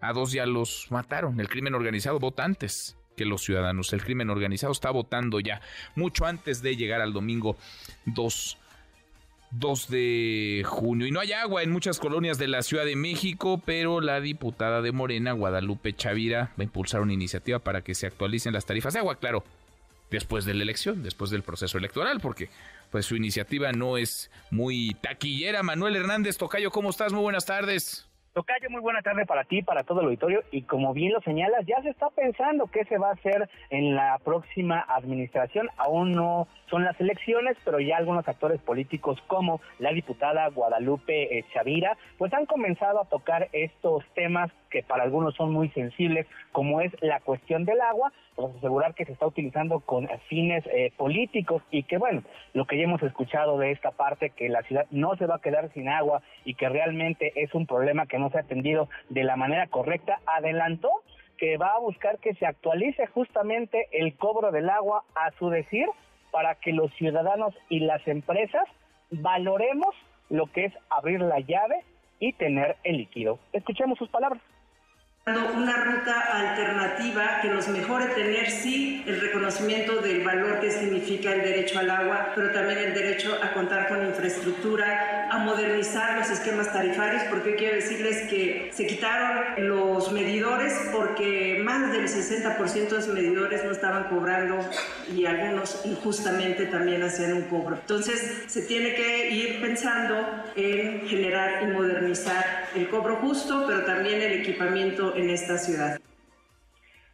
A dos ya los mataron. El crimen organizado vota antes que los ciudadanos. El crimen organizado está votando ya mucho antes de llegar al domingo 2 2 de junio. Y no hay agua en muchas colonias de la Ciudad de México, pero la diputada de Morena, Guadalupe Chavira, va a impulsar una iniciativa para que se actualicen las tarifas de agua, claro, después de la elección, después del proceso electoral, porque pues su iniciativa no es muy taquillera. Manuel Hernández Tocayo, ¿cómo estás? Muy buenas tardes. Tocayo, muy buena tarde para ti, para todo el auditorio, y como bien lo señalas, ya se está pensando qué se va a hacer en la próxima administración. Aún no son las elecciones, pero ya algunos actores políticos como la diputada Guadalupe eh, Chavira, pues han comenzado a tocar estos temas que para algunos son muy sensibles, como es la cuestión del agua, pues asegurar que se está utilizando con fines eh, políticos y que bueno, lo que ya hemos escuchado de esta parte, que la ciudad no se va a quedar sin agua y que realmente es un problema que no se ha atendido de la manera correcta, adelantó que va a buscar que se actualice justamente el cobro del agua a su decir para que los ciudadanos y las empresas valoremos lo que es abrir la llave y tener el líquido. Escuchemos sus palabras una ruta alternativa que nos mejore tener sí el reconocimiento del valor que significa el derecho al agua, pero también el derecho a contar con infraestructura, a modernizar los esquemas tarifarios, porque quiero decirles que se quitaron los medidores porque más del 60% de los medidores no estaban cobrando y algunos injustamente también hacían un cobro. Entonces se tiene que ir pensando en generar y modernizar el cobro justo, pero también el equipamiento en esta ciudad.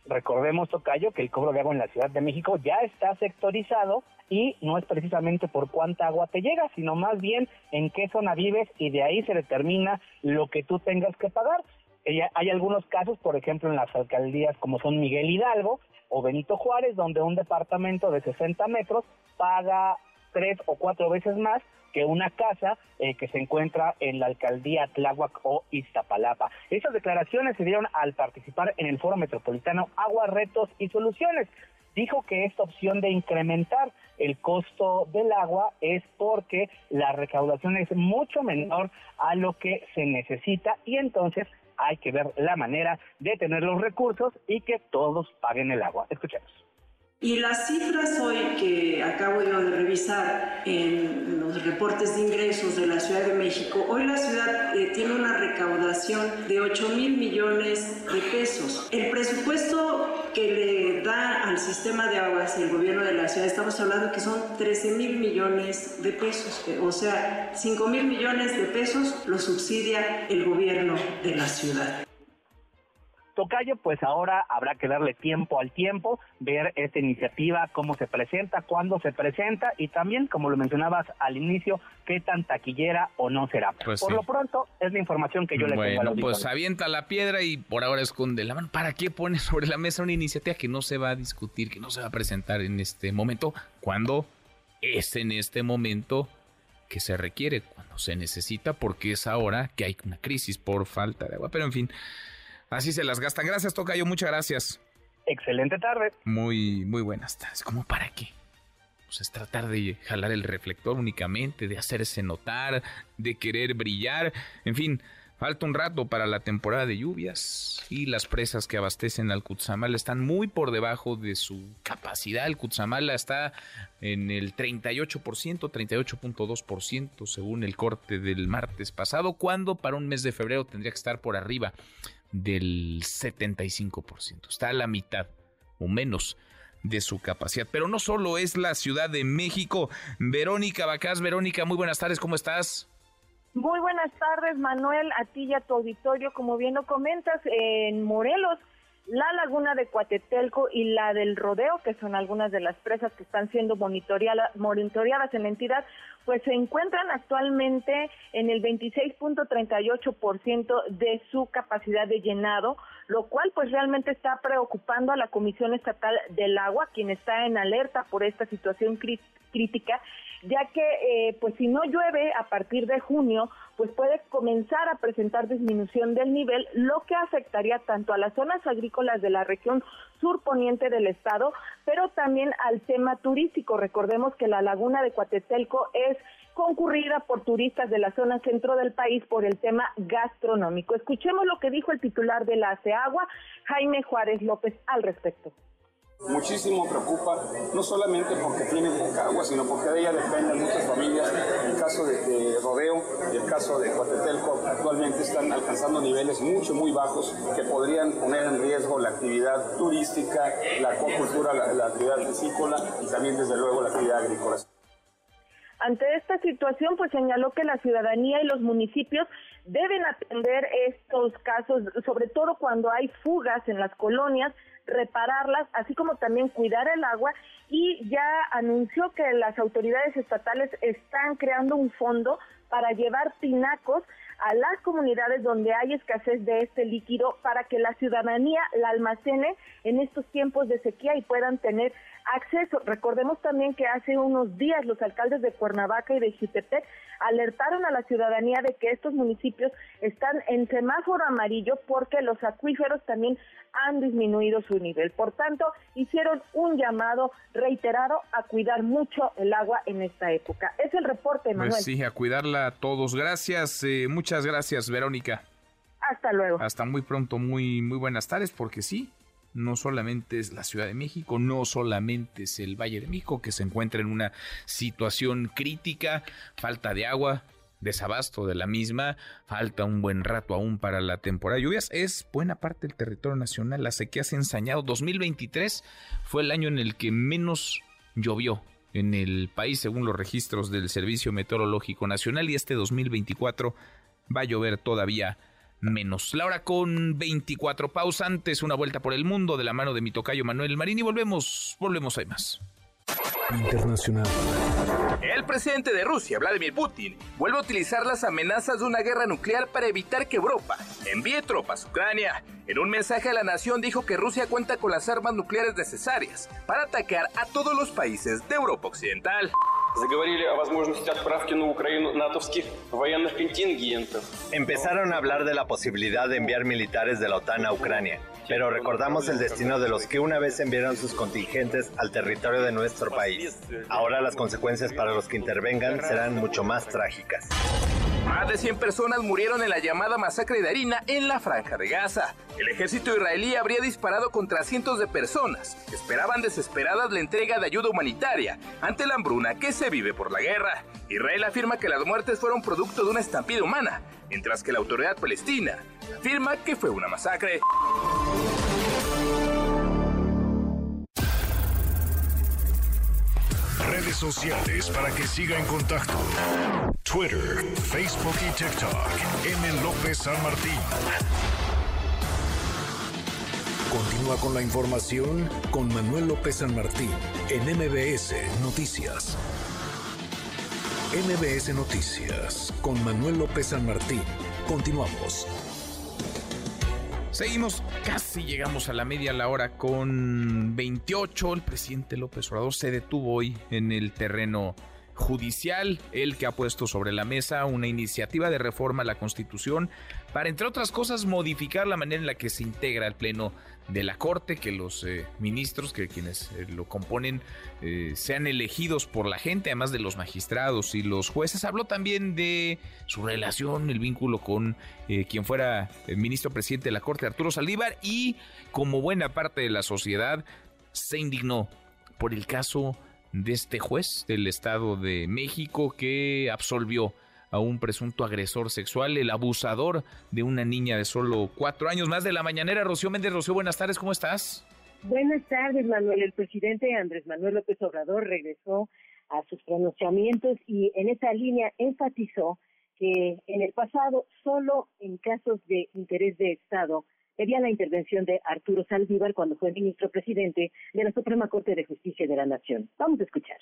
Recordemos, Tocayo, que el cobro de agua en la Ciudad de México ya está sectorizado y no es precisamente por cuánta agua te llega, sino más bien en qué zona vives y de ahí se determina lo que tú tengas que pagar. Hay algunos casos, por ejemplo, en las alcaldías como son Miguel Hidalgo o Benito Juárez, donde un departamento de 60 metros paga tres o cuatro veces más que una casa eh, que se encuentra en la alcaldía Tláhuac o Iztapalapa. Esas declaraciones se dieron al participar en el Foro Metropolitano Agua, Retos y Soluciones. Dijo que esta opción de incrementar el costo del agua es porque la recaudación es mucho menor a lo que se necesita y entonces hay que ver la manera de tener los recursos y que todos paguen el agua. Escuchemos. Y las cifras hoy que acabo yo de revisar en los reportes de ingresos de la Ciudad de México, hoy la ciudad eh, tiene una recaudación de 8 mil millones de pesos. El presupuesto que le da al sistema de aguas el gobierno de la ciudad, estamos hablando que son 13 mil millones de pesos, o sea, 5 mil millones de pesos lo subsidia el gobierno de la ciudad. Tocayo, pues ahora habrá que darle tiempo al tiempo, ver esta iniciativa, cómo se presenta, cuándo se presenta y también, como lo mencionabas al inicio, qué tan taquillera o no será. Pues por lo pronto, es la información que yo le tengo Bueno, pues avienta la piedra y por ahora esconde la mano. ¿Para qué pone sobre la mesa una iniciativa que no se va a discutir, que no se va a presentar en este momento? Cuando es en este momento que se requiere, cuando se necesita, porque es ahora que hay una crisis por falta de agua. Pero en fin. Así se las gastan. Gracias, Tocayo. Muchas gracias. Excelente tarde. Muy, muy buenas tardes. ¿Cómo para qué? Pues es tratar de jalar el reflector únicamente, de hacerse notar, de querer brillar. En fin, falta un rato para la temporada de lluvias y las presas que abastecen al Cutzamala están muy por debajo de su capacidad. El Cutzamala está en el 38%, 38.2% según el corte del martes pasado, cuando para un mes de febrero tendría que estar por arriba del 75%. Está a la mitad o menos de su capacidad. Pero no solo es la Ciudad de México. Verónica Bacás, Verónica, muy buenas tardes, ¿cómo estás? Muy buenas tardes, Manuel, a ti y a tu auditorio. Como bien lo comentas, en Morelos, la laguna de Cuatetelco y la del Rodeo, que son algunas de las presas que están siendo monitoreadas, monitoreadas en la entidad, pues se encuentran actualmente en el 26.38% de su capacidad de llenado, lo cual pues realmente está preocupando a la Comisión Estatal del Agua, quien está en alerta por esta situación crítica ya que eh, pues si no llueve a partir de junio, pues puede comenzar a presentar disminución del nivel, lo que afectaría tanto a las zonas agrícolas de la región sur poniente del estado, pero también al tema turístico. Recordemos que la laguna de Cuatetelco es concurrida por turistas de la zona centro del país por el tema gastronómico. Escuchemos lo que dijo el titular de la ACEAGUA, Jaime Juárez López, al respecto. Muchísimo preocupa, no solamente porque tiene poca agua, sino porque de ella dependen muchas familias. El caso de, Rodeo y el caso de Coatetelco actualmente están alcanzando niveles mucho, muy bajos que podrían poner en riesgo la actividad turística, la acuacultura, la, la actividad piscícola y también, desde luego, la actividad agrícola. Ante esta situación, pues señaló que la ciudadanía y los municipios deben atender estos casos, sobre todo cuando hay fugas en las colonias, repararlas, así como también cuidar el agua y ya anunció que las autoridades estatales están creando un fondo para llevar tinacos a las comunidades donde hay escasez de este líquido para que la ciudadanía la almacene en estos tiempos de sequía y puedan tener acceso. Recordemos también que hace unos días los alcaldes de Cuernavaca y de Jutepec alertaron a la ciudadanía de que estos municipios están en semáforo amarillo porque los acuíferos también han disminuido su nivel. Por tanto, hicieron un llamado reiterado a cuidar mucho el agua en esta época. Es el reporte, pues Manuel. Pues sí, a cuidarla a todos. Gracias, eh, muchas gracias, Verónica. Hasta luego. Hasta muy pronto, muy, muy buenas tardes, porque sí, no solamente es la Ciudad de México, no solamente es el Valle de México que se encuentra en una situación crítica, falta de agua, desabasto de la misma, falta un buen rato aún para la temporada. De lluvias, es buena parte del territorio nacional, la sequía se ha ensañado, 2023 fue el año en el que menos llovió en el país según los registros del Servicio Meteorológico Nacional y este 2024 va a llover todavía menos. La hora con 24 pausantes, una vuelta por el mundo de la mano de mi tocayo Manuel Marín y volvemos, volvemos, hay más. Internacional. El presidente de Rusia, Vladimir Putin, vuelve a utilizar las amenazas de una guerra nuclear para evitar que Europa envíe tropas a Ucrania. En un mensaje a la nación dijo que Rusia cuenta con las armas nucleares necesarias para atacar a todos los países de Europa Occidental. Empezaron a hablar de la posibilidad de enviar militares de la OTAN a Ucrania, pero recordamos el destino de los que una vez enviaron sus contingentes al territorio de nuestro país. Ahora las consecuencias para los que intervengan serán mucho más trágicas. Más de 100 personas murieron en la llamada masacre de harina en la franja de Gaza. El ejército israelí habría disparado contra cientos de personas esperaban desesperadas la entrega de ayuda humanitaria ante la hambruna que se vive por la guerra. Israel afirma que las muertes fueron producto de una estampida humana, mientras que la autoridad palestina afirma que fue una masacre. Redes sociales para que siga en contacto: Twitter, Facebook y TikTok. M. López San Martín. Continúa con la información con Manuel López San Martín en MBS Noticias. MBS Noticias con Manuel López San Martín. Continuamos. Seguimos, casi llegamos a la media la hora con 28. El presidente López Obrador se detuvo hoy en el terreno judicial, el que ha puesto sobre la mesa una iniciativa de reforma a la Constitución para, entre otras cosas, modificar la manera en la que se integra el Pleno de la Corte, que los eh, ministros, que quienes eh, lo componen, eh, sean elegidos por la gente, además de los magistrados y los jueces. Habló también de su relación, el vínculo con quien fuera el ministro presidente de la Corte, Arturo Saldívar, y como buena parte de la sociedad, se indignó por el caso de este juez del Estado de México que absolvió a un presunto agresor sexual, el abusador de una niña de solo cuatro años. Más de la mañanera, Rocío Méndez. Rocío, buenas tardes, ¿cómo estás? Buenas tardes, Manuel. El presidente Andrés Manuel López Obrador regresó a sus pronunciamientos y en esa línea enfatizó que en el pasado solo en casos de interés de Estado pedía la intervención de Arturo Saldívar cuando fue ministro presidente de la Suprema Corte de Justicia de la Nación. Vamos a escuchar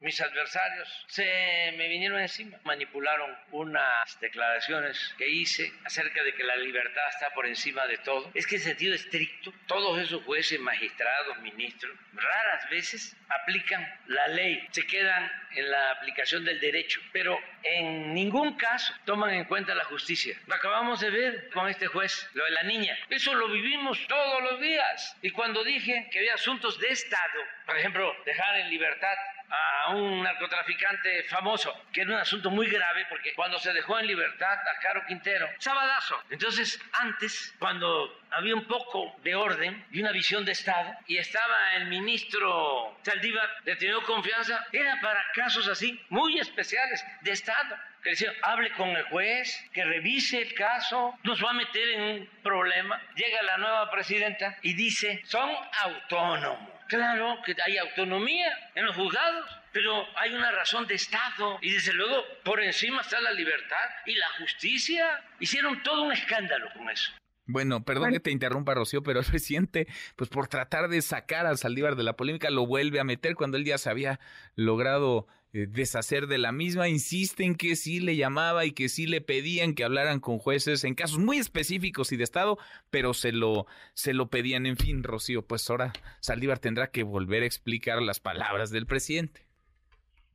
mis adversarios se me vinieron encima, manipularon unas declaraciones que hice acerca de que la libertad está por encima de todo. Es que en sentido estricto, todos esos jueces, magistrados, ministros, raras veces aplican la ley, se quedan en la aplicación del derecho, pero en ningún caso toman en cuenta la justicia. Acabamos de ver con este juez, lo de la niña. Eso lo vivimos todos los días. Y cuando dije que había asuntos de Estado, por ejemplo, dejar en libertad a un narcotraficante famoso, que era un asunto muy grave porque cuando se dejó en libertad a Caro Quintero, sabadazo. Entonces, antes, cuando había un poco de orden y una visión de Estado y estaba el ministro Saldívar de tener confianza, era para casos así, muy especiales de Estado que decía, hable con el juez, que revise el caso, nos va a meter en un problema. Llega la nueva presidenta y dice, son autónomos Claro que hay autonomía en los juzgados, pero hay una razón de Estado y desde luego por encima está la libertad y la justicia. Hicieron todo un escándalo con eso. Bueno, perdón que te interrumpa, Rocío, pero el presidente, pues por tratar de sacar a Saldívar de la polémica, lo vuelve a meter cuando él ya se había logrado deshacer de la misma. Insiste en que sí le llamaba y que sí le pedían que hablaran con jueces en casos muy específicos y de Estado, pero se lo, se lo pedían. En fin, Rocío, pues ahora Saldívar tendrá que volver a explicar las palabras del presidente.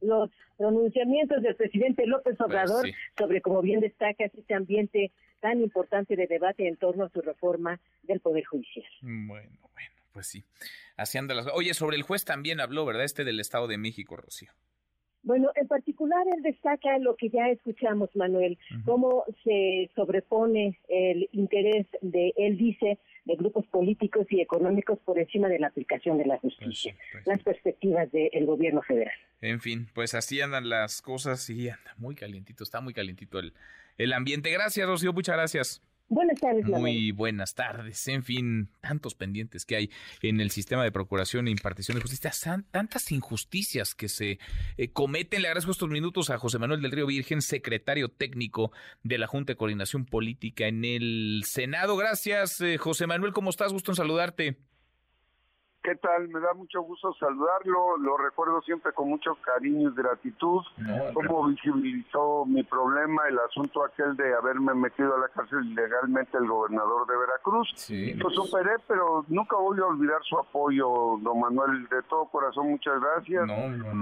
Los pronunciamientos del presidente López pues Obrador sobre, como bien destaca, este ambiente tan importante de debate en torno a su reforma del Poder Judicial. Bueno, bueno, pues sí. Así anda las... Oye, sobre el juez también habló, ¿verdad? Este del Estado de México, Rocío. Bueno, en particular él destaca lo que ya escuchamos, Manuel, cómo se sobrepone el interés de, él dice, de grupos políticos y económicos por encima de la aplicación de la justicia, pues pues las perspectivas del gobierno federal. En fin, pues así andan las cosas y anda muy calientito, está muy calientito el, el ambiente. Gracias, Rocío, muchas gracias. Buenas tardes. Muy buenas tardes. En fin, tantos pendientes que hay en el sistema de procuración e impartición de justicia, tantas injusticias que se eh, cometen. Le agradezco estos minutos a José Manuel del Río Virgen, secretario técnico de la Junta de Coordinación Política en el Senado. Gracias, eh, José Manuel. ¿Cómo estás? Gusto en saludarte. ¿Qué tal? Me da mucho gusto saludarlo. Lo recuerdo siempre con mucho cariño y gratitud. Cómo visibilizó mi problema, el asunto aquel de haberme metido a la cárcel ilegalmente el gobernador de Veracruz. Sí, Lo superé, pero nunca voy a olvidar su apoyo, don Manuel. De todo corazón, muchas gracias.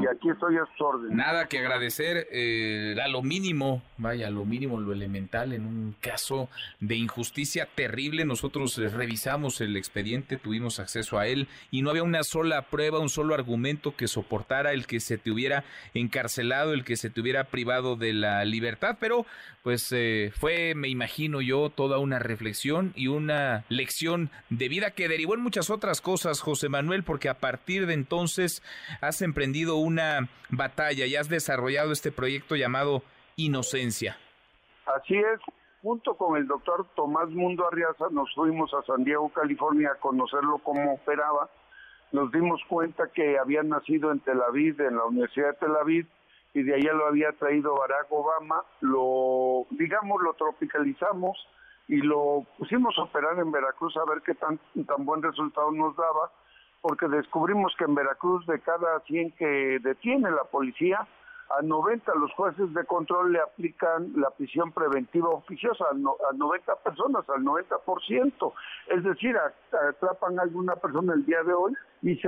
y aquí estoy a su orden. Nada que agradecer. Eh, a lo mínimo, vaya, a lo mínimo, lo elemental en un caso de injusticia terrible. Nosotros eh, revisamos el expediente, tuvimos acceso a él y no había una sola prueba, un solo argumento que soportara el que se te hubiera encarcelado, el que se te hubiera privado de la libertad, pero pues eh, fue, me imagino yo, toda una reflexión y una lección de vida que derivó en muchas otras cosas, José Manuel, porque a partir de entonces has emprendido una batalla y has desarrollado este proyecto llamado Inocencia. Así es, junto con el doctor Tomás Mundo Arriaza nos fuimos a San Diego, California, a conocerlo cómo operaba nos dimos cuenta que había nacido en Tel Aviv, en la Universidad de Tel Aviv, y de allá lo había traído Barack Obama, lo, digamos, lo tropicalizamos y lo pusimos a operar en Veracruz a ver qué tan, tan buen resultado nos daba, porque descubrimos que en Veracruz de cada 100 que detiene la policía, a 90 los jueces de control le aplican la prisión preventiva oficiosa, a, 90 personas, al 90%. Es decir, atrapan a alguna persona el día de hoy y,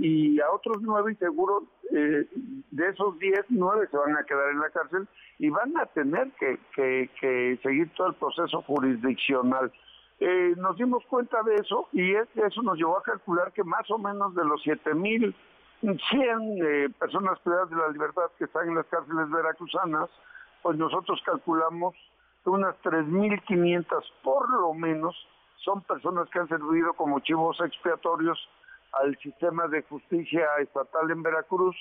y a otros nueve y seguro eh, de esos 10, 9 se van a quedar en la cárcel y van a tener que, seguir todo el proceso jurisdiccional. Eh, nos dimos cuenta de eso y eso nos llevó a calcular que más o menos de los 7 mil 100 eh, personas privadas de la libertad que están en las cárceles veracruzanas, pues nosotros calculamos que unas 3.500 por lo menos son personas que han servido como chivos expiatorios al sistema de justicia estatal en Veracruz,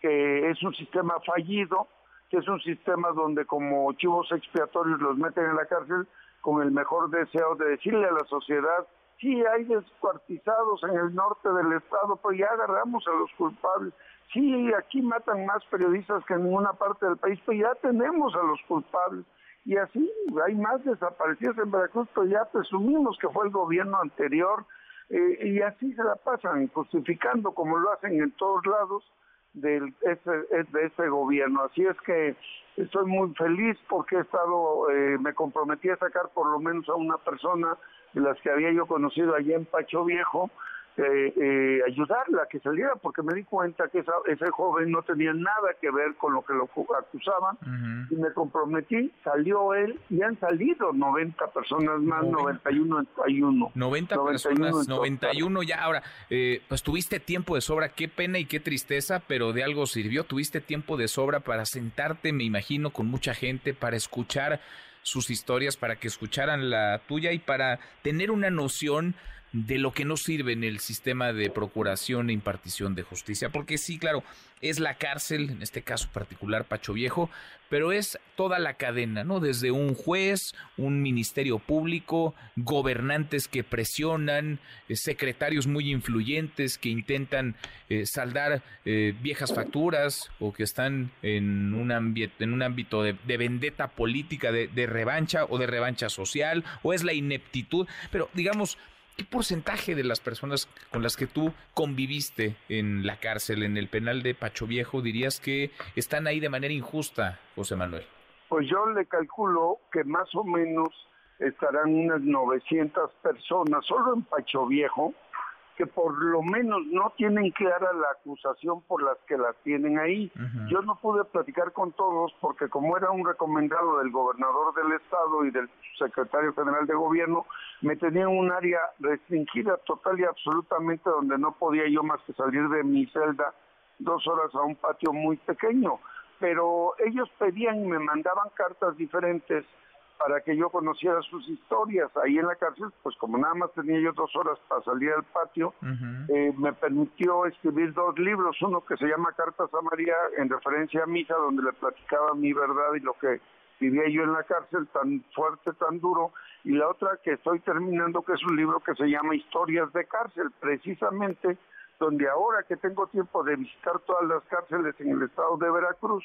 que es un sistema fallido, que es un sistema donde como chivos expiatorios los meten en la cárcel con el mejor deseo de decirle a la sociedad Sí, hay descuartizados en el norte del estado, pero ya agarramos a los culpables. Sí, aquí matan más periodistas que en ninguna parte del país, pero ya tenemos a los culpables. Y así hay más desaparecidos en Veracruz, pero ya presumimos que fue el gobierno anterior. Eh, y así se la pasan justificando, como lo hacen en todos lados, de ese, de ese gobierno. Así es que estoy muy feliz porque he estado, eh, me comprometí a sacar por lo menos a una persona de las que había yo conocido allá en Pacho Viejo, eh, eh, ayudarla a que saliera, porque me di cuenta que ese joven no tenía nada que ver con lo que lo acusaban, y me comprometí, salió él, y han salido 90 personas más, 91 91. 90 personas, 91 ya. Ahora, eh, pues tuviste tiempo de sobra, qué pena y qué tristeza, pero de algo sirvió, tuviste tiempo de sobra para sentarte, me imagino, con mucha gente, para escuchar sus historias, para que escucharan la tuya y para tener una noción de lo que no sirve en el sistema de procuración e impartición de justicia. Porque sí, claro, es la cárcel, en este caso particular Pacho Viejo, pero es toda la cadena, ¿no? Desde un juez, un ministerio público, gobernantes que presionan, eh, secretarios muy influyentes que intentan eh, saldar eh, viejas facturas o que están en un, en un ámbito de, de vendetta política, de, de revancha o de revancha social, o es la ineptitud, pero digamos, ¿Qué porcentaje de las personas con las que tú conviviste en la cárcel, en el penal de Pacho Viejo, dirías que están ahí de manera injusta, José Manuel? Pues yo le calculo que más o menos estarán unas 900 personas solo en Pacho Viejo que por lo menos no tienen clara la acusación por las que las tienen ahí. Yo no pude platicar con todos porque como era un recomendado del gobernador del estado y del secretario general de gobierno, me tenían un área restringida total y absolutamente donde no podía yo más que salir de mi celda dos horas a un patio muy pequeño. Pero ellos pedían y me mandaban cartas diferentes para que yo conociera sus historias. Ahí en la cárcel, pues como nada más tenía yo dos horas para salir al patio, eh, me permitió escribir dos libros, uno que se llama Cartas a María, en referencia a Misa, donde le platicaba mi verdad y lo que vivía yo en la cárcel, tan fuerte, tan duro, y la otra que estoy terminando, que es un libro que se llama Historias de cárcel, precisamente donde ahora que tengo tiempo de visitar todas las cárceles en el estado de Veracruz,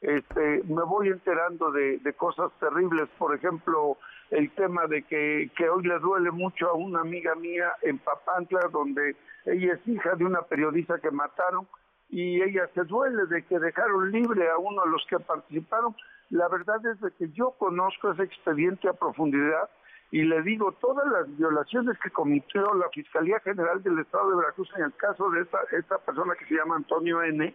este, me voy enterando de, cosas terribles, por ejemplo, el tema de que, que hoy le duele mucho a una amiga mía en Papantla, donde ella es hija de una periodista que mataron y ella se duele de que dejaron libre a uno de los que participaron. La verdad es de que yo conozco ese expediente a profundidad y le digo, todas las violaciones que cometió la Fiscalía General del Estado de Veracruz en el caso de esta, esta persona que se llama Antonio N.,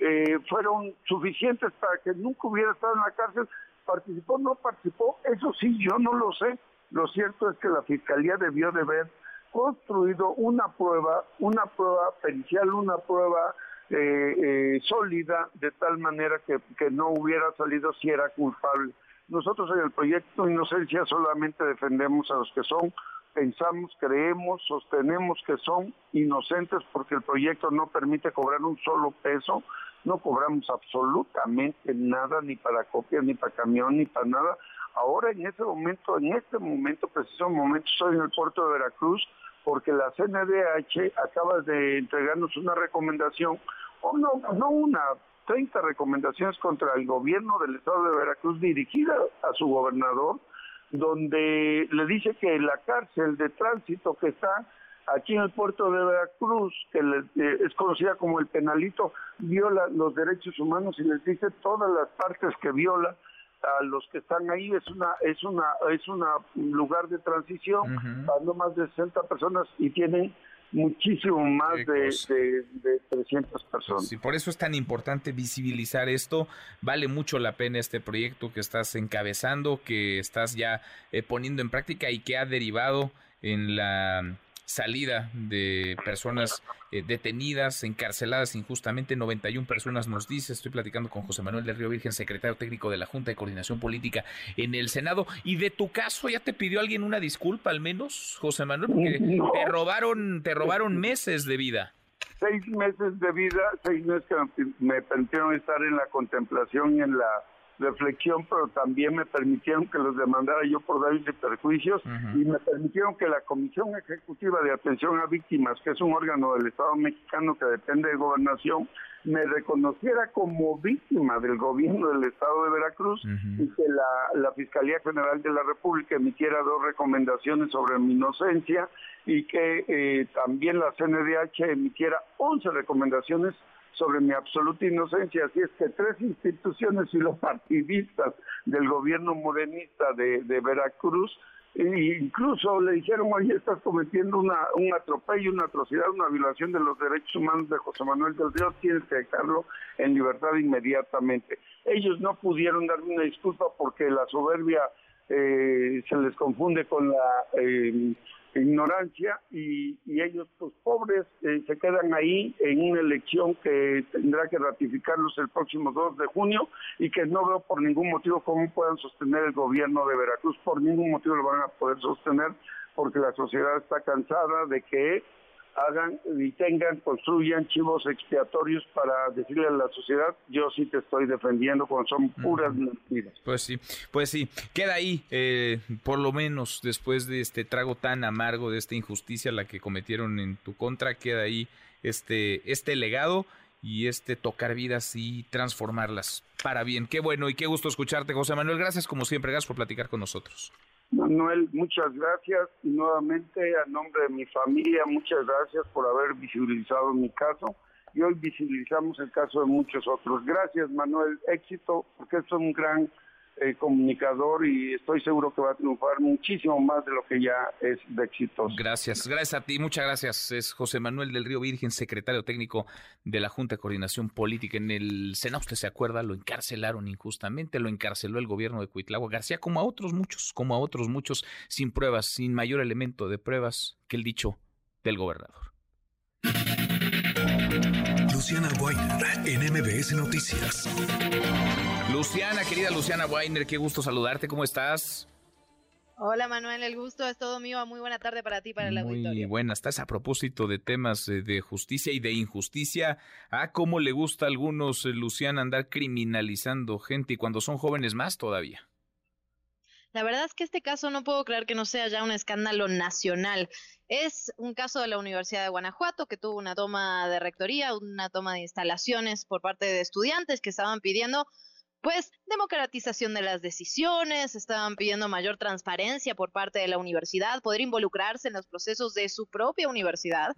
eh, fueron suficientes para que nunca hubiera estado en la cárcel. ¿Participó no participó? Eso sí, yo no lo sé. Lo cierto es que la Fiscalía debió de haber construido una prueba, una prueba pericial, una prueba eh, eh, sólida, de tal manera que, que no hubiera salido si era culpable. Nosotros en el proyecto Inocencia solamente defendemos a los que son, pensamos, creemos, sostenemos que son inocentes porque el proyecto no permite cobrar un solo peso, no cobramos absolutamente nada, ni para copia, ni para camión, ni para nada. Ahora en este momento, en este momento, preciso momento, estoy en el puerto de Veracruz porque la CNDH acaba de entregarnos una recomendación, o no, no una, 30 recomendaciones contra el gobierno del estado de Veracruz dirigida a su gobernador, donde le dice que la cárcel de tránsito que está aquí en el puerto de Veracruz, que eh, es conocida como el penalito, viola los derechos humanos y les dice todas las partes que viola a los que están ahí. Es una es una es un lugar de transición no más de 60 personas y tienen muchísimo más de, de, 300 personas. Sí, por eso es tan importante visibilizar esto. Vale mucho la pena este proyecto que estás encabezando, que estás ya eh, poniendo en práctica y que ha derivado en la salida de personas eh, detenidas, encarceladas injustamente, 91 personas nos dice, estoy platicando con José Manuel del Río Virgen, secretario técnico de la Junta de Coordinación Política en el Senado, y de tu caso ya te pidió alguien una disculpa al menos, José Manuel, porque te robaron, te robaron meses de vida. Seis meses de vida, seis meses que me permitieron estar en la contemplación y en la reflexión, pero también me permitieron que los demandara yo por daños y perjuicios y me permitieron que la Comisión Ejecutiva de Atención a Víctimas, que es un órgano del Estado mexicano que depende de gobernación, me reconociera como víctima del gobierno del Estado de Veracruz y que la, la Fiscalía General de la República emitiera dos recomendaciones sobre mi inocencia y que eh, también la CNDH emitiera 11 recomendaciones sobre mi absoluta inocencia. Así es que tres instituciones y los partidistas del gobierno morenista de, Veracruz e incluso le dijeron, oye, estás cometiendo una, un atropello, una atrocidad, una violación de los derechos humanos de José Manuel del Río, tienes que dejarlo en libertad inmediatamente. Ellos no pudieron darme una disculpa porque la soberbia eh, se les confunde con la... Eh, ignorancia y, ellos, pues pobres, eh, se quedan ahí en una elección que tendrá que ratificarlos el próximo 2 de junio y que no veo por ningún motivo cómo puedan sostener el gobierno de Veracruz, por ningún motivo lo van a poder sostener porque la sociedad está cansada de que hagan y tengan, construyan chivos expiatorios para decirle a la sociedad, yo sí te estoy defendiendo cuando son puras mentiras. Pues sí, pues sí, queda ahí, eh, por lo menos después de este trago tan amargo, de esta injusticia la que cometieron en tu contra, queda ahí este, este legado y este tocar vidas y transformarlas para bien. Qué bueno y qué gusto escucharte, José Manuel. Gracias como siempre, gracias por platicar con nosotros. Manuel, muchas gracias. Y nuevamente a nombre de mi familia, muchas gracias por haber visibilizado mi caso. Y hoy visibilizamos el caso de muchos otros. Gracias Manuel, éxito porque es un gran eh, comunicador y estoy seguro que va a triunfar muchísimo más de lo que ya es de exitoso. Gracias, gracias a ti, muchas gracias. Es José Manuel del Río Virgen, secretario técnico de la Junta de Coordinación Política en el Senado. Usted se acuerda, lo encarcelaron injustamente, lo encarceló el gobierno de Cuitlagua García, como a otros muchos, como a otros muchos, sin pruebas, sin mayor elemento de pruebas que el dicho del gobernador. Luciana Weiner en MBS Noticias. Luciana, querida Luciana Weiner, qué gusto saludarte, ¿cómo estás? Hola Manuel, el gusto es todo mío. Muy buena tarde para ti, para el auditorio. Muy buena, estás a propósito de temas eh, de justicia y de injusticia. Ah, cómo le gusta a algunos, eh, Luciana, andar criminalizando gente y cuando son jóvenes más todavía. La verdad es que este caso no puedo creer que no sea ya un escándalo nacional. Es un caso de la Universidad de Guanajuato que tuvo una toma de rectoría, una toma de instalaciones por parte de estudiantes que estaban pidiendo pues democratización de las decisiones, estaban pidiendo mayor transparencia por parte de la universidad, poder involucrarse en los procesos de su propia universidad.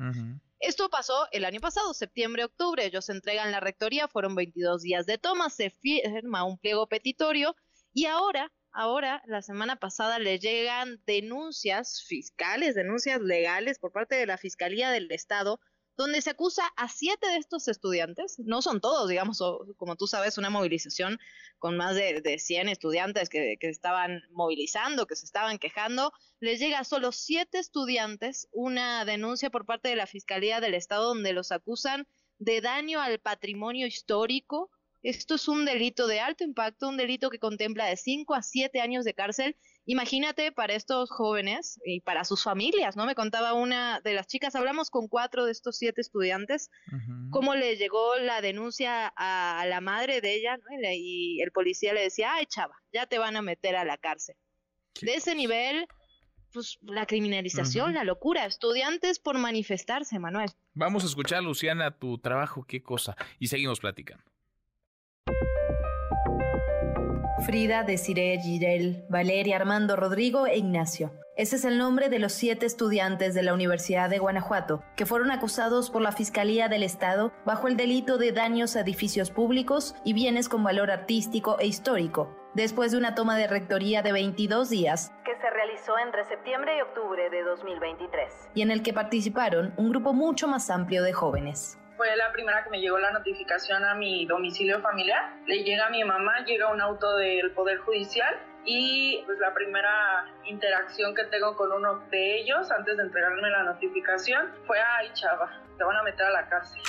Esto pasó el año pasado, septiembre, octubre, ellos entregan la rectoría, fueron 22 días de toma, se firma un pliego petitorio y ahora, ahora, la semana pasada le llegan denuncias fiscales, denuncias legales por parte de la Fiscalía del Estado donde se acusa a siete de estos estudiantes, no son todos, digamos, como tú sabes, una movilización con más de, de 100 estudiantes que, que, estaban movilizando, que se estaban quejando, les llega a solo siete estudiantes una denuncia por parte de la Fiscalía del Estado donde los acusan de daño al patrimonio histórico. Esto es un delito de alto impacto, un delito que contempla de 5 a 7 años de cárcel Imagínate para estos jóvenes y para sus familias, ¿no? Me contaba una de las chicas, hablamos con cuatro de estos siete estudiantes, cómo le llegó la denuncia a, la madre de ella, ¿no? Y el policía le decía, ay, chava, ya te van a meter a la cárcel. De ese nivel, pues la criminalización, la locura, estudiantes por manifestarse, Manuel. Vamos a escuchar, Luciana, tu trabajo, qué cosa, y seguimos platicando. Frida, Desiree, Girel, Valeria, Armando, Rodrigo e Ignacio. Ese es el nombre de los siete estudiantes de la Universidad de Guanajuato, que fueron acusados por la Fiscalía del Estado bajo el delito de daños a edificios públicos y bienes con valor artístico e histórico, después de una toma de rectoría de 22 días que se realizó entre septiembre y octubre de 2023, y en el que participaron un grupo mucho más amplio de jóvenes fue la primera que me llegó la notificación a mi domicilio familiar. Le llega a mi mamá, llega un auto del Poder Judicial y pues la primera interacción que tengo con uno de ellos antes de entregarme la notificación fue, ay chava, te van a meter a la cárcel.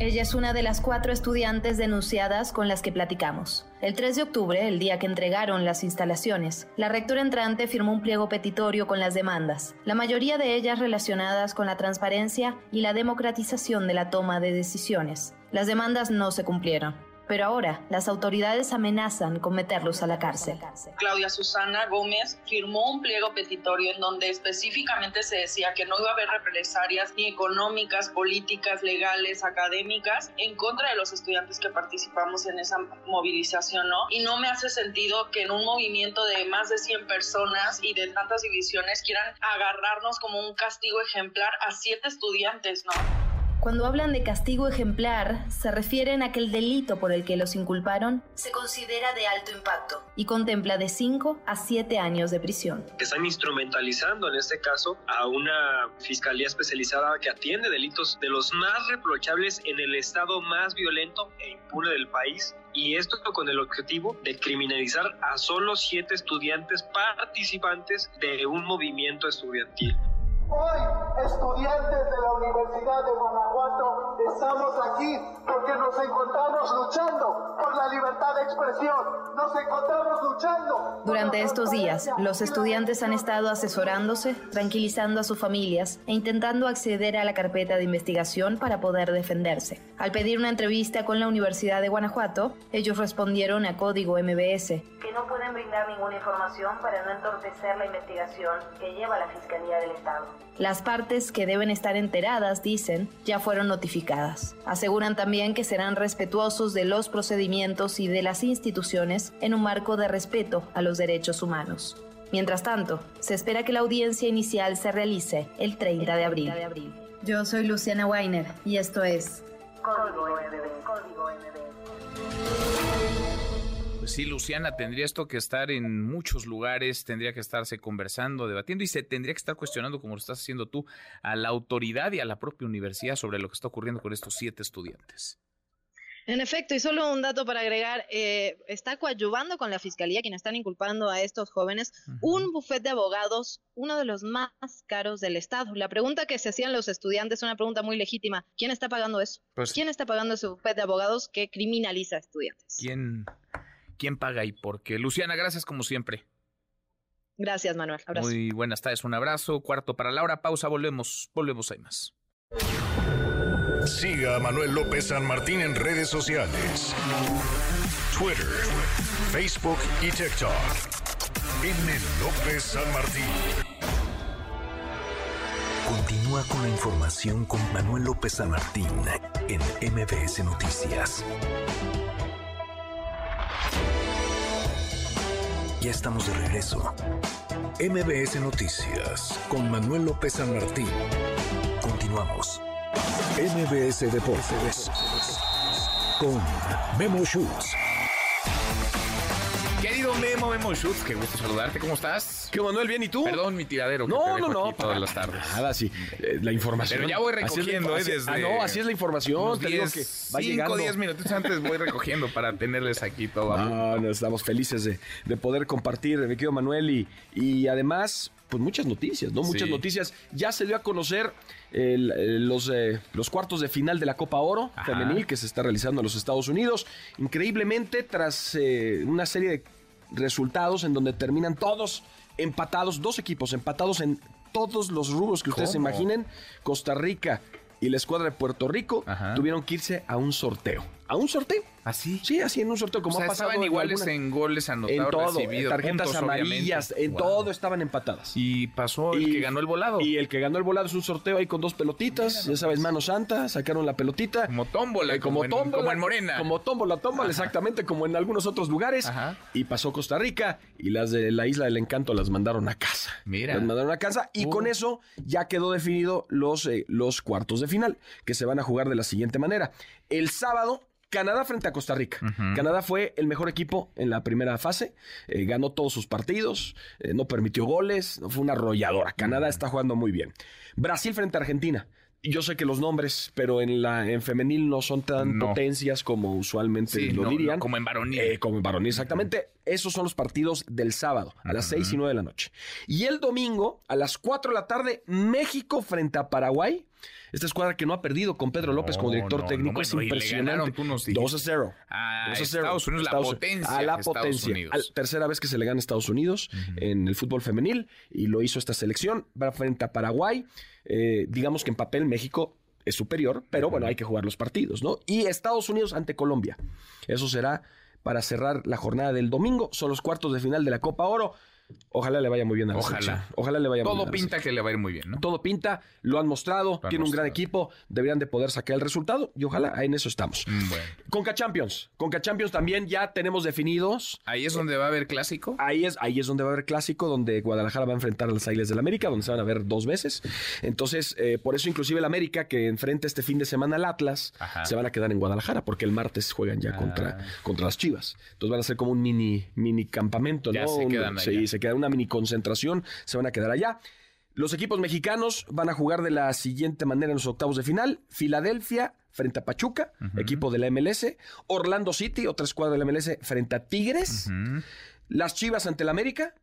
Ella es una de las cuatro estudiantes denunciadas con las que platicamos. El 3 de octubre, el día que entregaron las instalaciones, la rectora entrante firmó un pliego petitorio con las demandas, la mayoría de ellas relacionadas con la transparencia y la democratización de la toma de decisiones. Las demandas no se cumplieron pero ahora las autoridades amenazan con meterlos a la cárcel. Claudia Susana Gómez firmó un pliego petitorio en donde específicamente se decía que no iba a haber represalias ni económicas, políticas, legales, académicas en contra de los estudiantes que participamos en esa movilización, ¿no? Y no me hace sentido que en un movimiento de más de 100 personas y de tantas divisiones quieran agarrarnos como un castigo ejemplar a siete estudiantes, ¿no? Cuando hablan de castigo ejemplar, se refieren a que el delito por el que los inculparon se considera de alto impacto y contempla de 5 a 7 años de prisión. Están instrumentalizando en este caso a una fiscalía especializada que atiende delitos de los más reprochables en el estado más violento e impune del país y esto con el objetivo de criminalizar a solo siete estudiantes participantes de un movimiento estudiantil. Hoy, estudiantes de la Universidad de Guanajuato estamos aquí porque nos encontramos luchando por la libertad de expresión, nos encontramos luchando. Durante estos días, los estudiantes han estado asesorándose, tranquilizando a sus familias e intentando acceder a la carpeta de investigación para poder defenderse. Al pedir una entrevista con la Universidad de Guanajuato, ellos respondieron a código MBS que no pueden brindar ninguna información para no entorpecer la investigación que lleva la Fiscalía del Estado. Las partes que deben estar enteradas, dicen, ya fueron notificadas. Aseguran también que serán respetuosos de los procedimientos y de las instituciones en un marco de respeto a los derechos humanos. Mientras tanto, se espera que la audiencia inicial se realice el 30 de abril. Yo soy Luciana Weiner y esto es Pues sí, Luciana, tendría esto que estar en muchos lugares, tendría que estarse conversando, debatiendo y se tendría que estar cuestionando, como lo estás haciendo tú, a la autoridad y a la propia universidad sobre lo que está ocurriendo con estos siete estudiantes. En efecto, y solo un dato para agregar, eh, está coadyuvando con la fiscalía, quienes están inculpando a estos jóvenes, un bufete de abogados, uno de los más caros del Estado. La pregunta que se hacían los estudiantes es una pregunta muy legítima. ¿Quién está pagando eso? Pues- ¿Quién está pagando ese bufete de abogados que criminaliza a estudiantes? ¿Quién, quién paga y por qué? Luciana, gracias como siempre. Gracias, Manuel. Abrazo. Muy buenas tardes, un abrazo. Cuarto para Laura, pausa, volvemos, volvemos, hay más. Siga a Manuel López San Martín en redes sociales. Twitter, Facebook y TikTok. M. López San Martín. Continúa con la información con Manuel López San Martín en MBS Noticias. Ya estamos de regreso. MBS Noticias con Manuel López San Martín. Continuamos. MBS Deportes con Memo Schutz. Querido Memo, Memo Schutz, qué gusto saludarte, ¿cómo estás? ¿Qué, Manuel? ¿Bien y tú? Perdón, mi tiradero. que No, te no, dejo no, aquí Todas las tardes. Nada, sí. Eh, la información. Pero ya voy recogiendo, ¿eh? Desde Ah, no, así es la información. Te digo 10, que va cinco. 10 minutos antes voy recogiendo para tenerles aquí todo. No, no, estamos felices de, de poder compartir, mi querido Manuel, y, y además, pues muchas noticias, ¿no? Muchas Sí. noticias. Ya se dio a conocer el- los, eh, los cuartos de final de la Copa Oro Ajá. femenil que se está realizando en los Estados Unidos. Increíblemente, tras eh, una serie de resultados en donde terminan todos empatados, dos equipos empatados en todos los rubros que ustedes imaginen, Costa Rica y la escuadra de Puerto Rico Ajá. tuvieron que irse a un sorteo. ¿A un sorteo? ¿Así? Sí, así en un sorteo, como o sea, ha pasado estaban iguales alguna- en goles anotados, en todo, tarjetas puntos, amarillas, obviamente. en Wow. todo estaban empatadas. Y pasó el Y- que ganó el volado. Y el que ganó el volado es un sorteo ahí con dos pelotitas, ya sabes, mano santa, sacaron la pelotita. Como tómbola, Eh, como, como en- tómbola, como en Morena. Como tómbola, tómbola, exactamente, como en algunos otros lugares. Ajá. Y pasó Costa Rica y las de la Isla del Encanto las mandaron a casa. Mira. Las mandaron a casa y Uh. con eso ya quedó definido los, eh, los cuartos de final, que se van a jugar de la siguiente manera. El sábado... Canadá frente a Costa Rica. Canadá fue el mejor equipo en la primera fase, eh, ganó todos sus partidos, eh, no permitió goles, no fue una arrolladora. Canadá está jugando muy bien. Brasil frente a Argentina. Yo sé que los nombres, pero en la en femenil no son tan No. potencias como usualmente Sí, lo no, dirían. no, como en varonil. Eh, como en varonil, exactamente. Esos son los partidos del sábado, a las 6 y 9 de la noche. Y el domingo, a las 4 de la tarde, México frente a Paraguay. Esta escuadra que no ha perdido con Pedro López como director no, técnico no, es impresionante. ganaron, tú nos dijiste. 2 a 0. A 2 a 0. Estados Unidos, la potencia A la potencia. Al- tercera vez que se le gana a Estados Unidos en el fútbol femenil y lo hizo esta selección. Va frente a Paraguay. Eh, digamos que en papel México es superior, pero bueno, hay que jugar los partidos, ¿no? Y Estados Unidos ante Colombia. Eso será para cerrar la jornada del domingo. Son los cuartos de final de la Copa Oro. Ojalá le vaya muy bien a la Ojalá. selección. Ojalá le vaya muy Todo bien. a la pinta que le va a ir muy bien, ¿no? todo pinta, lo han mostrado, han tiene un gran equipo, deberían de poder sacar el resultado y ojalá en eso estamos. Mm, Bueno. Conca Champions, Conca Champions también ya tenemos definidos. Ahí es donde va a haber clásico. Ahí es, ahí es donde va a haber clásico, donde Guadalajara va a enfrentar a las Águilas del América, donde se van a ver dos veces. Entonces, eh, por eso inclusive el América, que enfrenta este fin de semana al Atlas, Ajá. se van a quedar en Guadalajara, porque el martes juegan ya Ah. contra, contra las Chivas. Entonces van a ser como un mini, mini campamento, Ya ¿no? se Un- quedan sí, allá. Se queda una mini concentración, se van a quedar allá. Los equipos mexicanos van a jugar de la siguiente manera en los octavos de final. Filadelfia frente a Pachuca, equipo de la MLS. Orlando City, otra escuadra de la MLS, frente a Tigres. Las Chivas ante el América.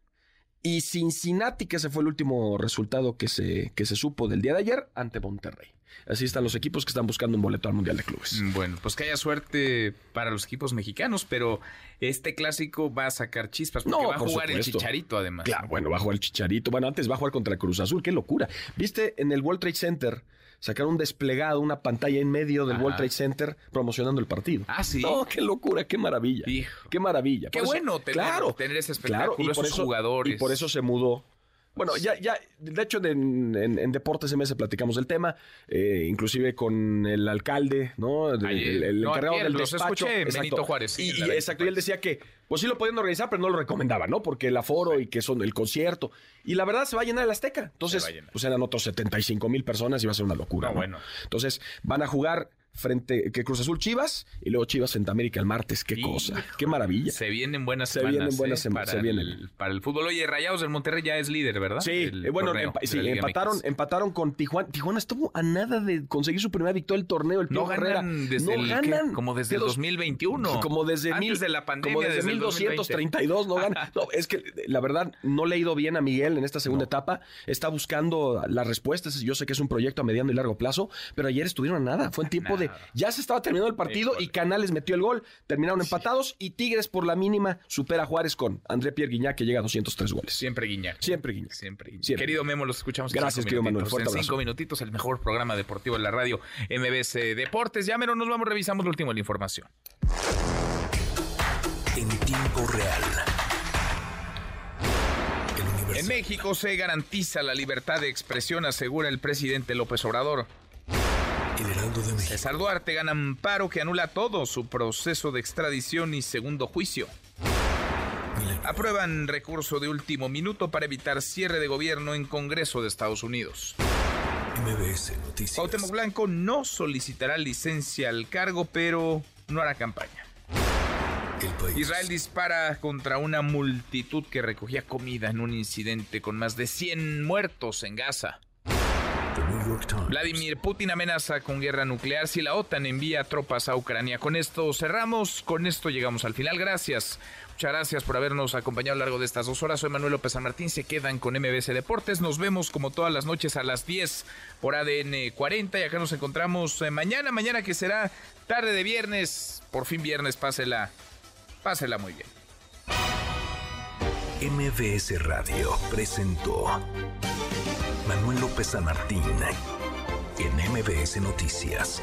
Y Cincinnati, que ese fue el último resultado que se, que se supo del día de ayer, ante Monterrey. Así están los equipos que están buscando un boleto al Mundial de Clubes. Bueno, pues que haya suerte para los equipos mexicanos, pero este clásico va a sacar chispas porque No, va a por jugar el. Chicharito además. Claro, bueno, va a jugar el Chicharito. Bueno, antes va a jugar contra el Cruz Azul, qué locura. ¿Viste en el World Trade Center? Sacaron un desplegado, una pantalla en medio del Ajá. World Trade Center promocionando el partido. Ah, sí. No, qué locura, qué maravilla. Qué maravilla. Qué Por eso- bueno tener, claro, tener ese claro, espectáculo, y por esos eso, jugadores. Y por eso se mudó. Bueno, ya, ya, de hecho, en, en- en Deportes MS platicamos del tema, eh, inclusive con el alcalde, ¿no? Ayer. el, el No, encargado del los despacho. escuché, Exacto. Benito Juárez, sí, Y, exacto, y él decía que, pues sí lo podían organizar, pero no lo recomendaba, ¿no? Porque el aforo y que son el concierto. Y la verdad se va a llenar el Azteca. Entonces, pues eran otros 75 mil personas y va a ser una locura. No, ¿no? bueno. Entonces, van a jugar frente que Cruz Azul Chivas y luego Chivas Santa América el martes. Qué cosa, qué maravilla. Se vienen buenas Se semanas. vienen buenas ¿eh? semanas, para, se vienen. El, para el fútbol. Oye, Rayados del Monterrey ya es líder, ¿verdad? Sí, El eh, bueno, torneo empa- de sí, empataron, MX. empataron con Tijuana. Tijuana estuvo a nada de conseguir su primera victoria del torneo. El No ganan desde no el, ¿qué? ganan. como desde el De los- 2021. Como desde Antes mil- de la pandemia, Como desde, desde el 1232 no ganan. No, es que la verdad no le ha ido bien a Miguel en esta segunda etapa. Está buscando las respuestas. Yo sé que es un proyecto a mediano y largo plazo, pero ayer estuvieron a nada. Fue en tiempo Ya se estaba terminando el partido y Canales metió el gol. Terminaron empatados y Tigres por la mínima supera a Juárez con André Pierre Guignac que llega a 203 goles. Siempre Guiñac. Siempre Guiñac. Siempre. Siempre. Querido Memo, los escuchamos. en Gracias, cinco querido Manuel. Fuerte En abrazo. cinco minutitos, el mejor programa deportivo de la radio MBC Deportes. Ya menos nos vamos, revisamos lo último de la información. En tiempo real. En México se garantiza la libertad de expresión, asegura el presidente López Obrador. De. César Duarte gana amparo que anula todo su proceso de extradición y segundo juicio. Aprueban recurso de último minuto para evitar cierre de gobierno en Congreso de Estados Unidos. MBS Noticias. Cuauhtémoc Blanco no solicitará licencia al cargo, pero no hará campaña. Israel dispara contra una multitud que recogía comida en un incidente con más de 100 muertos en Gaza. Vladimir Putin amenaza con guerra nuclear si la OTAN envía tropas a Ucrania. Con esto cerramos, con esto llegamos al final. Gracias. Muchas gracias por habernos acompañado a lo largo de estas dos horas. Soy Manuel López San Martín. Se quedan con MBC Deportes. Nos vemos como todas las noches a las 10 por ADN 40. Y acá nos encontramos eh, mañana. Mañana que será tarde de viernes. Por fin viernes. Pásela. Pásela muy bien. MBS Radio presentó Manuel López San Martín en MBS Noticias.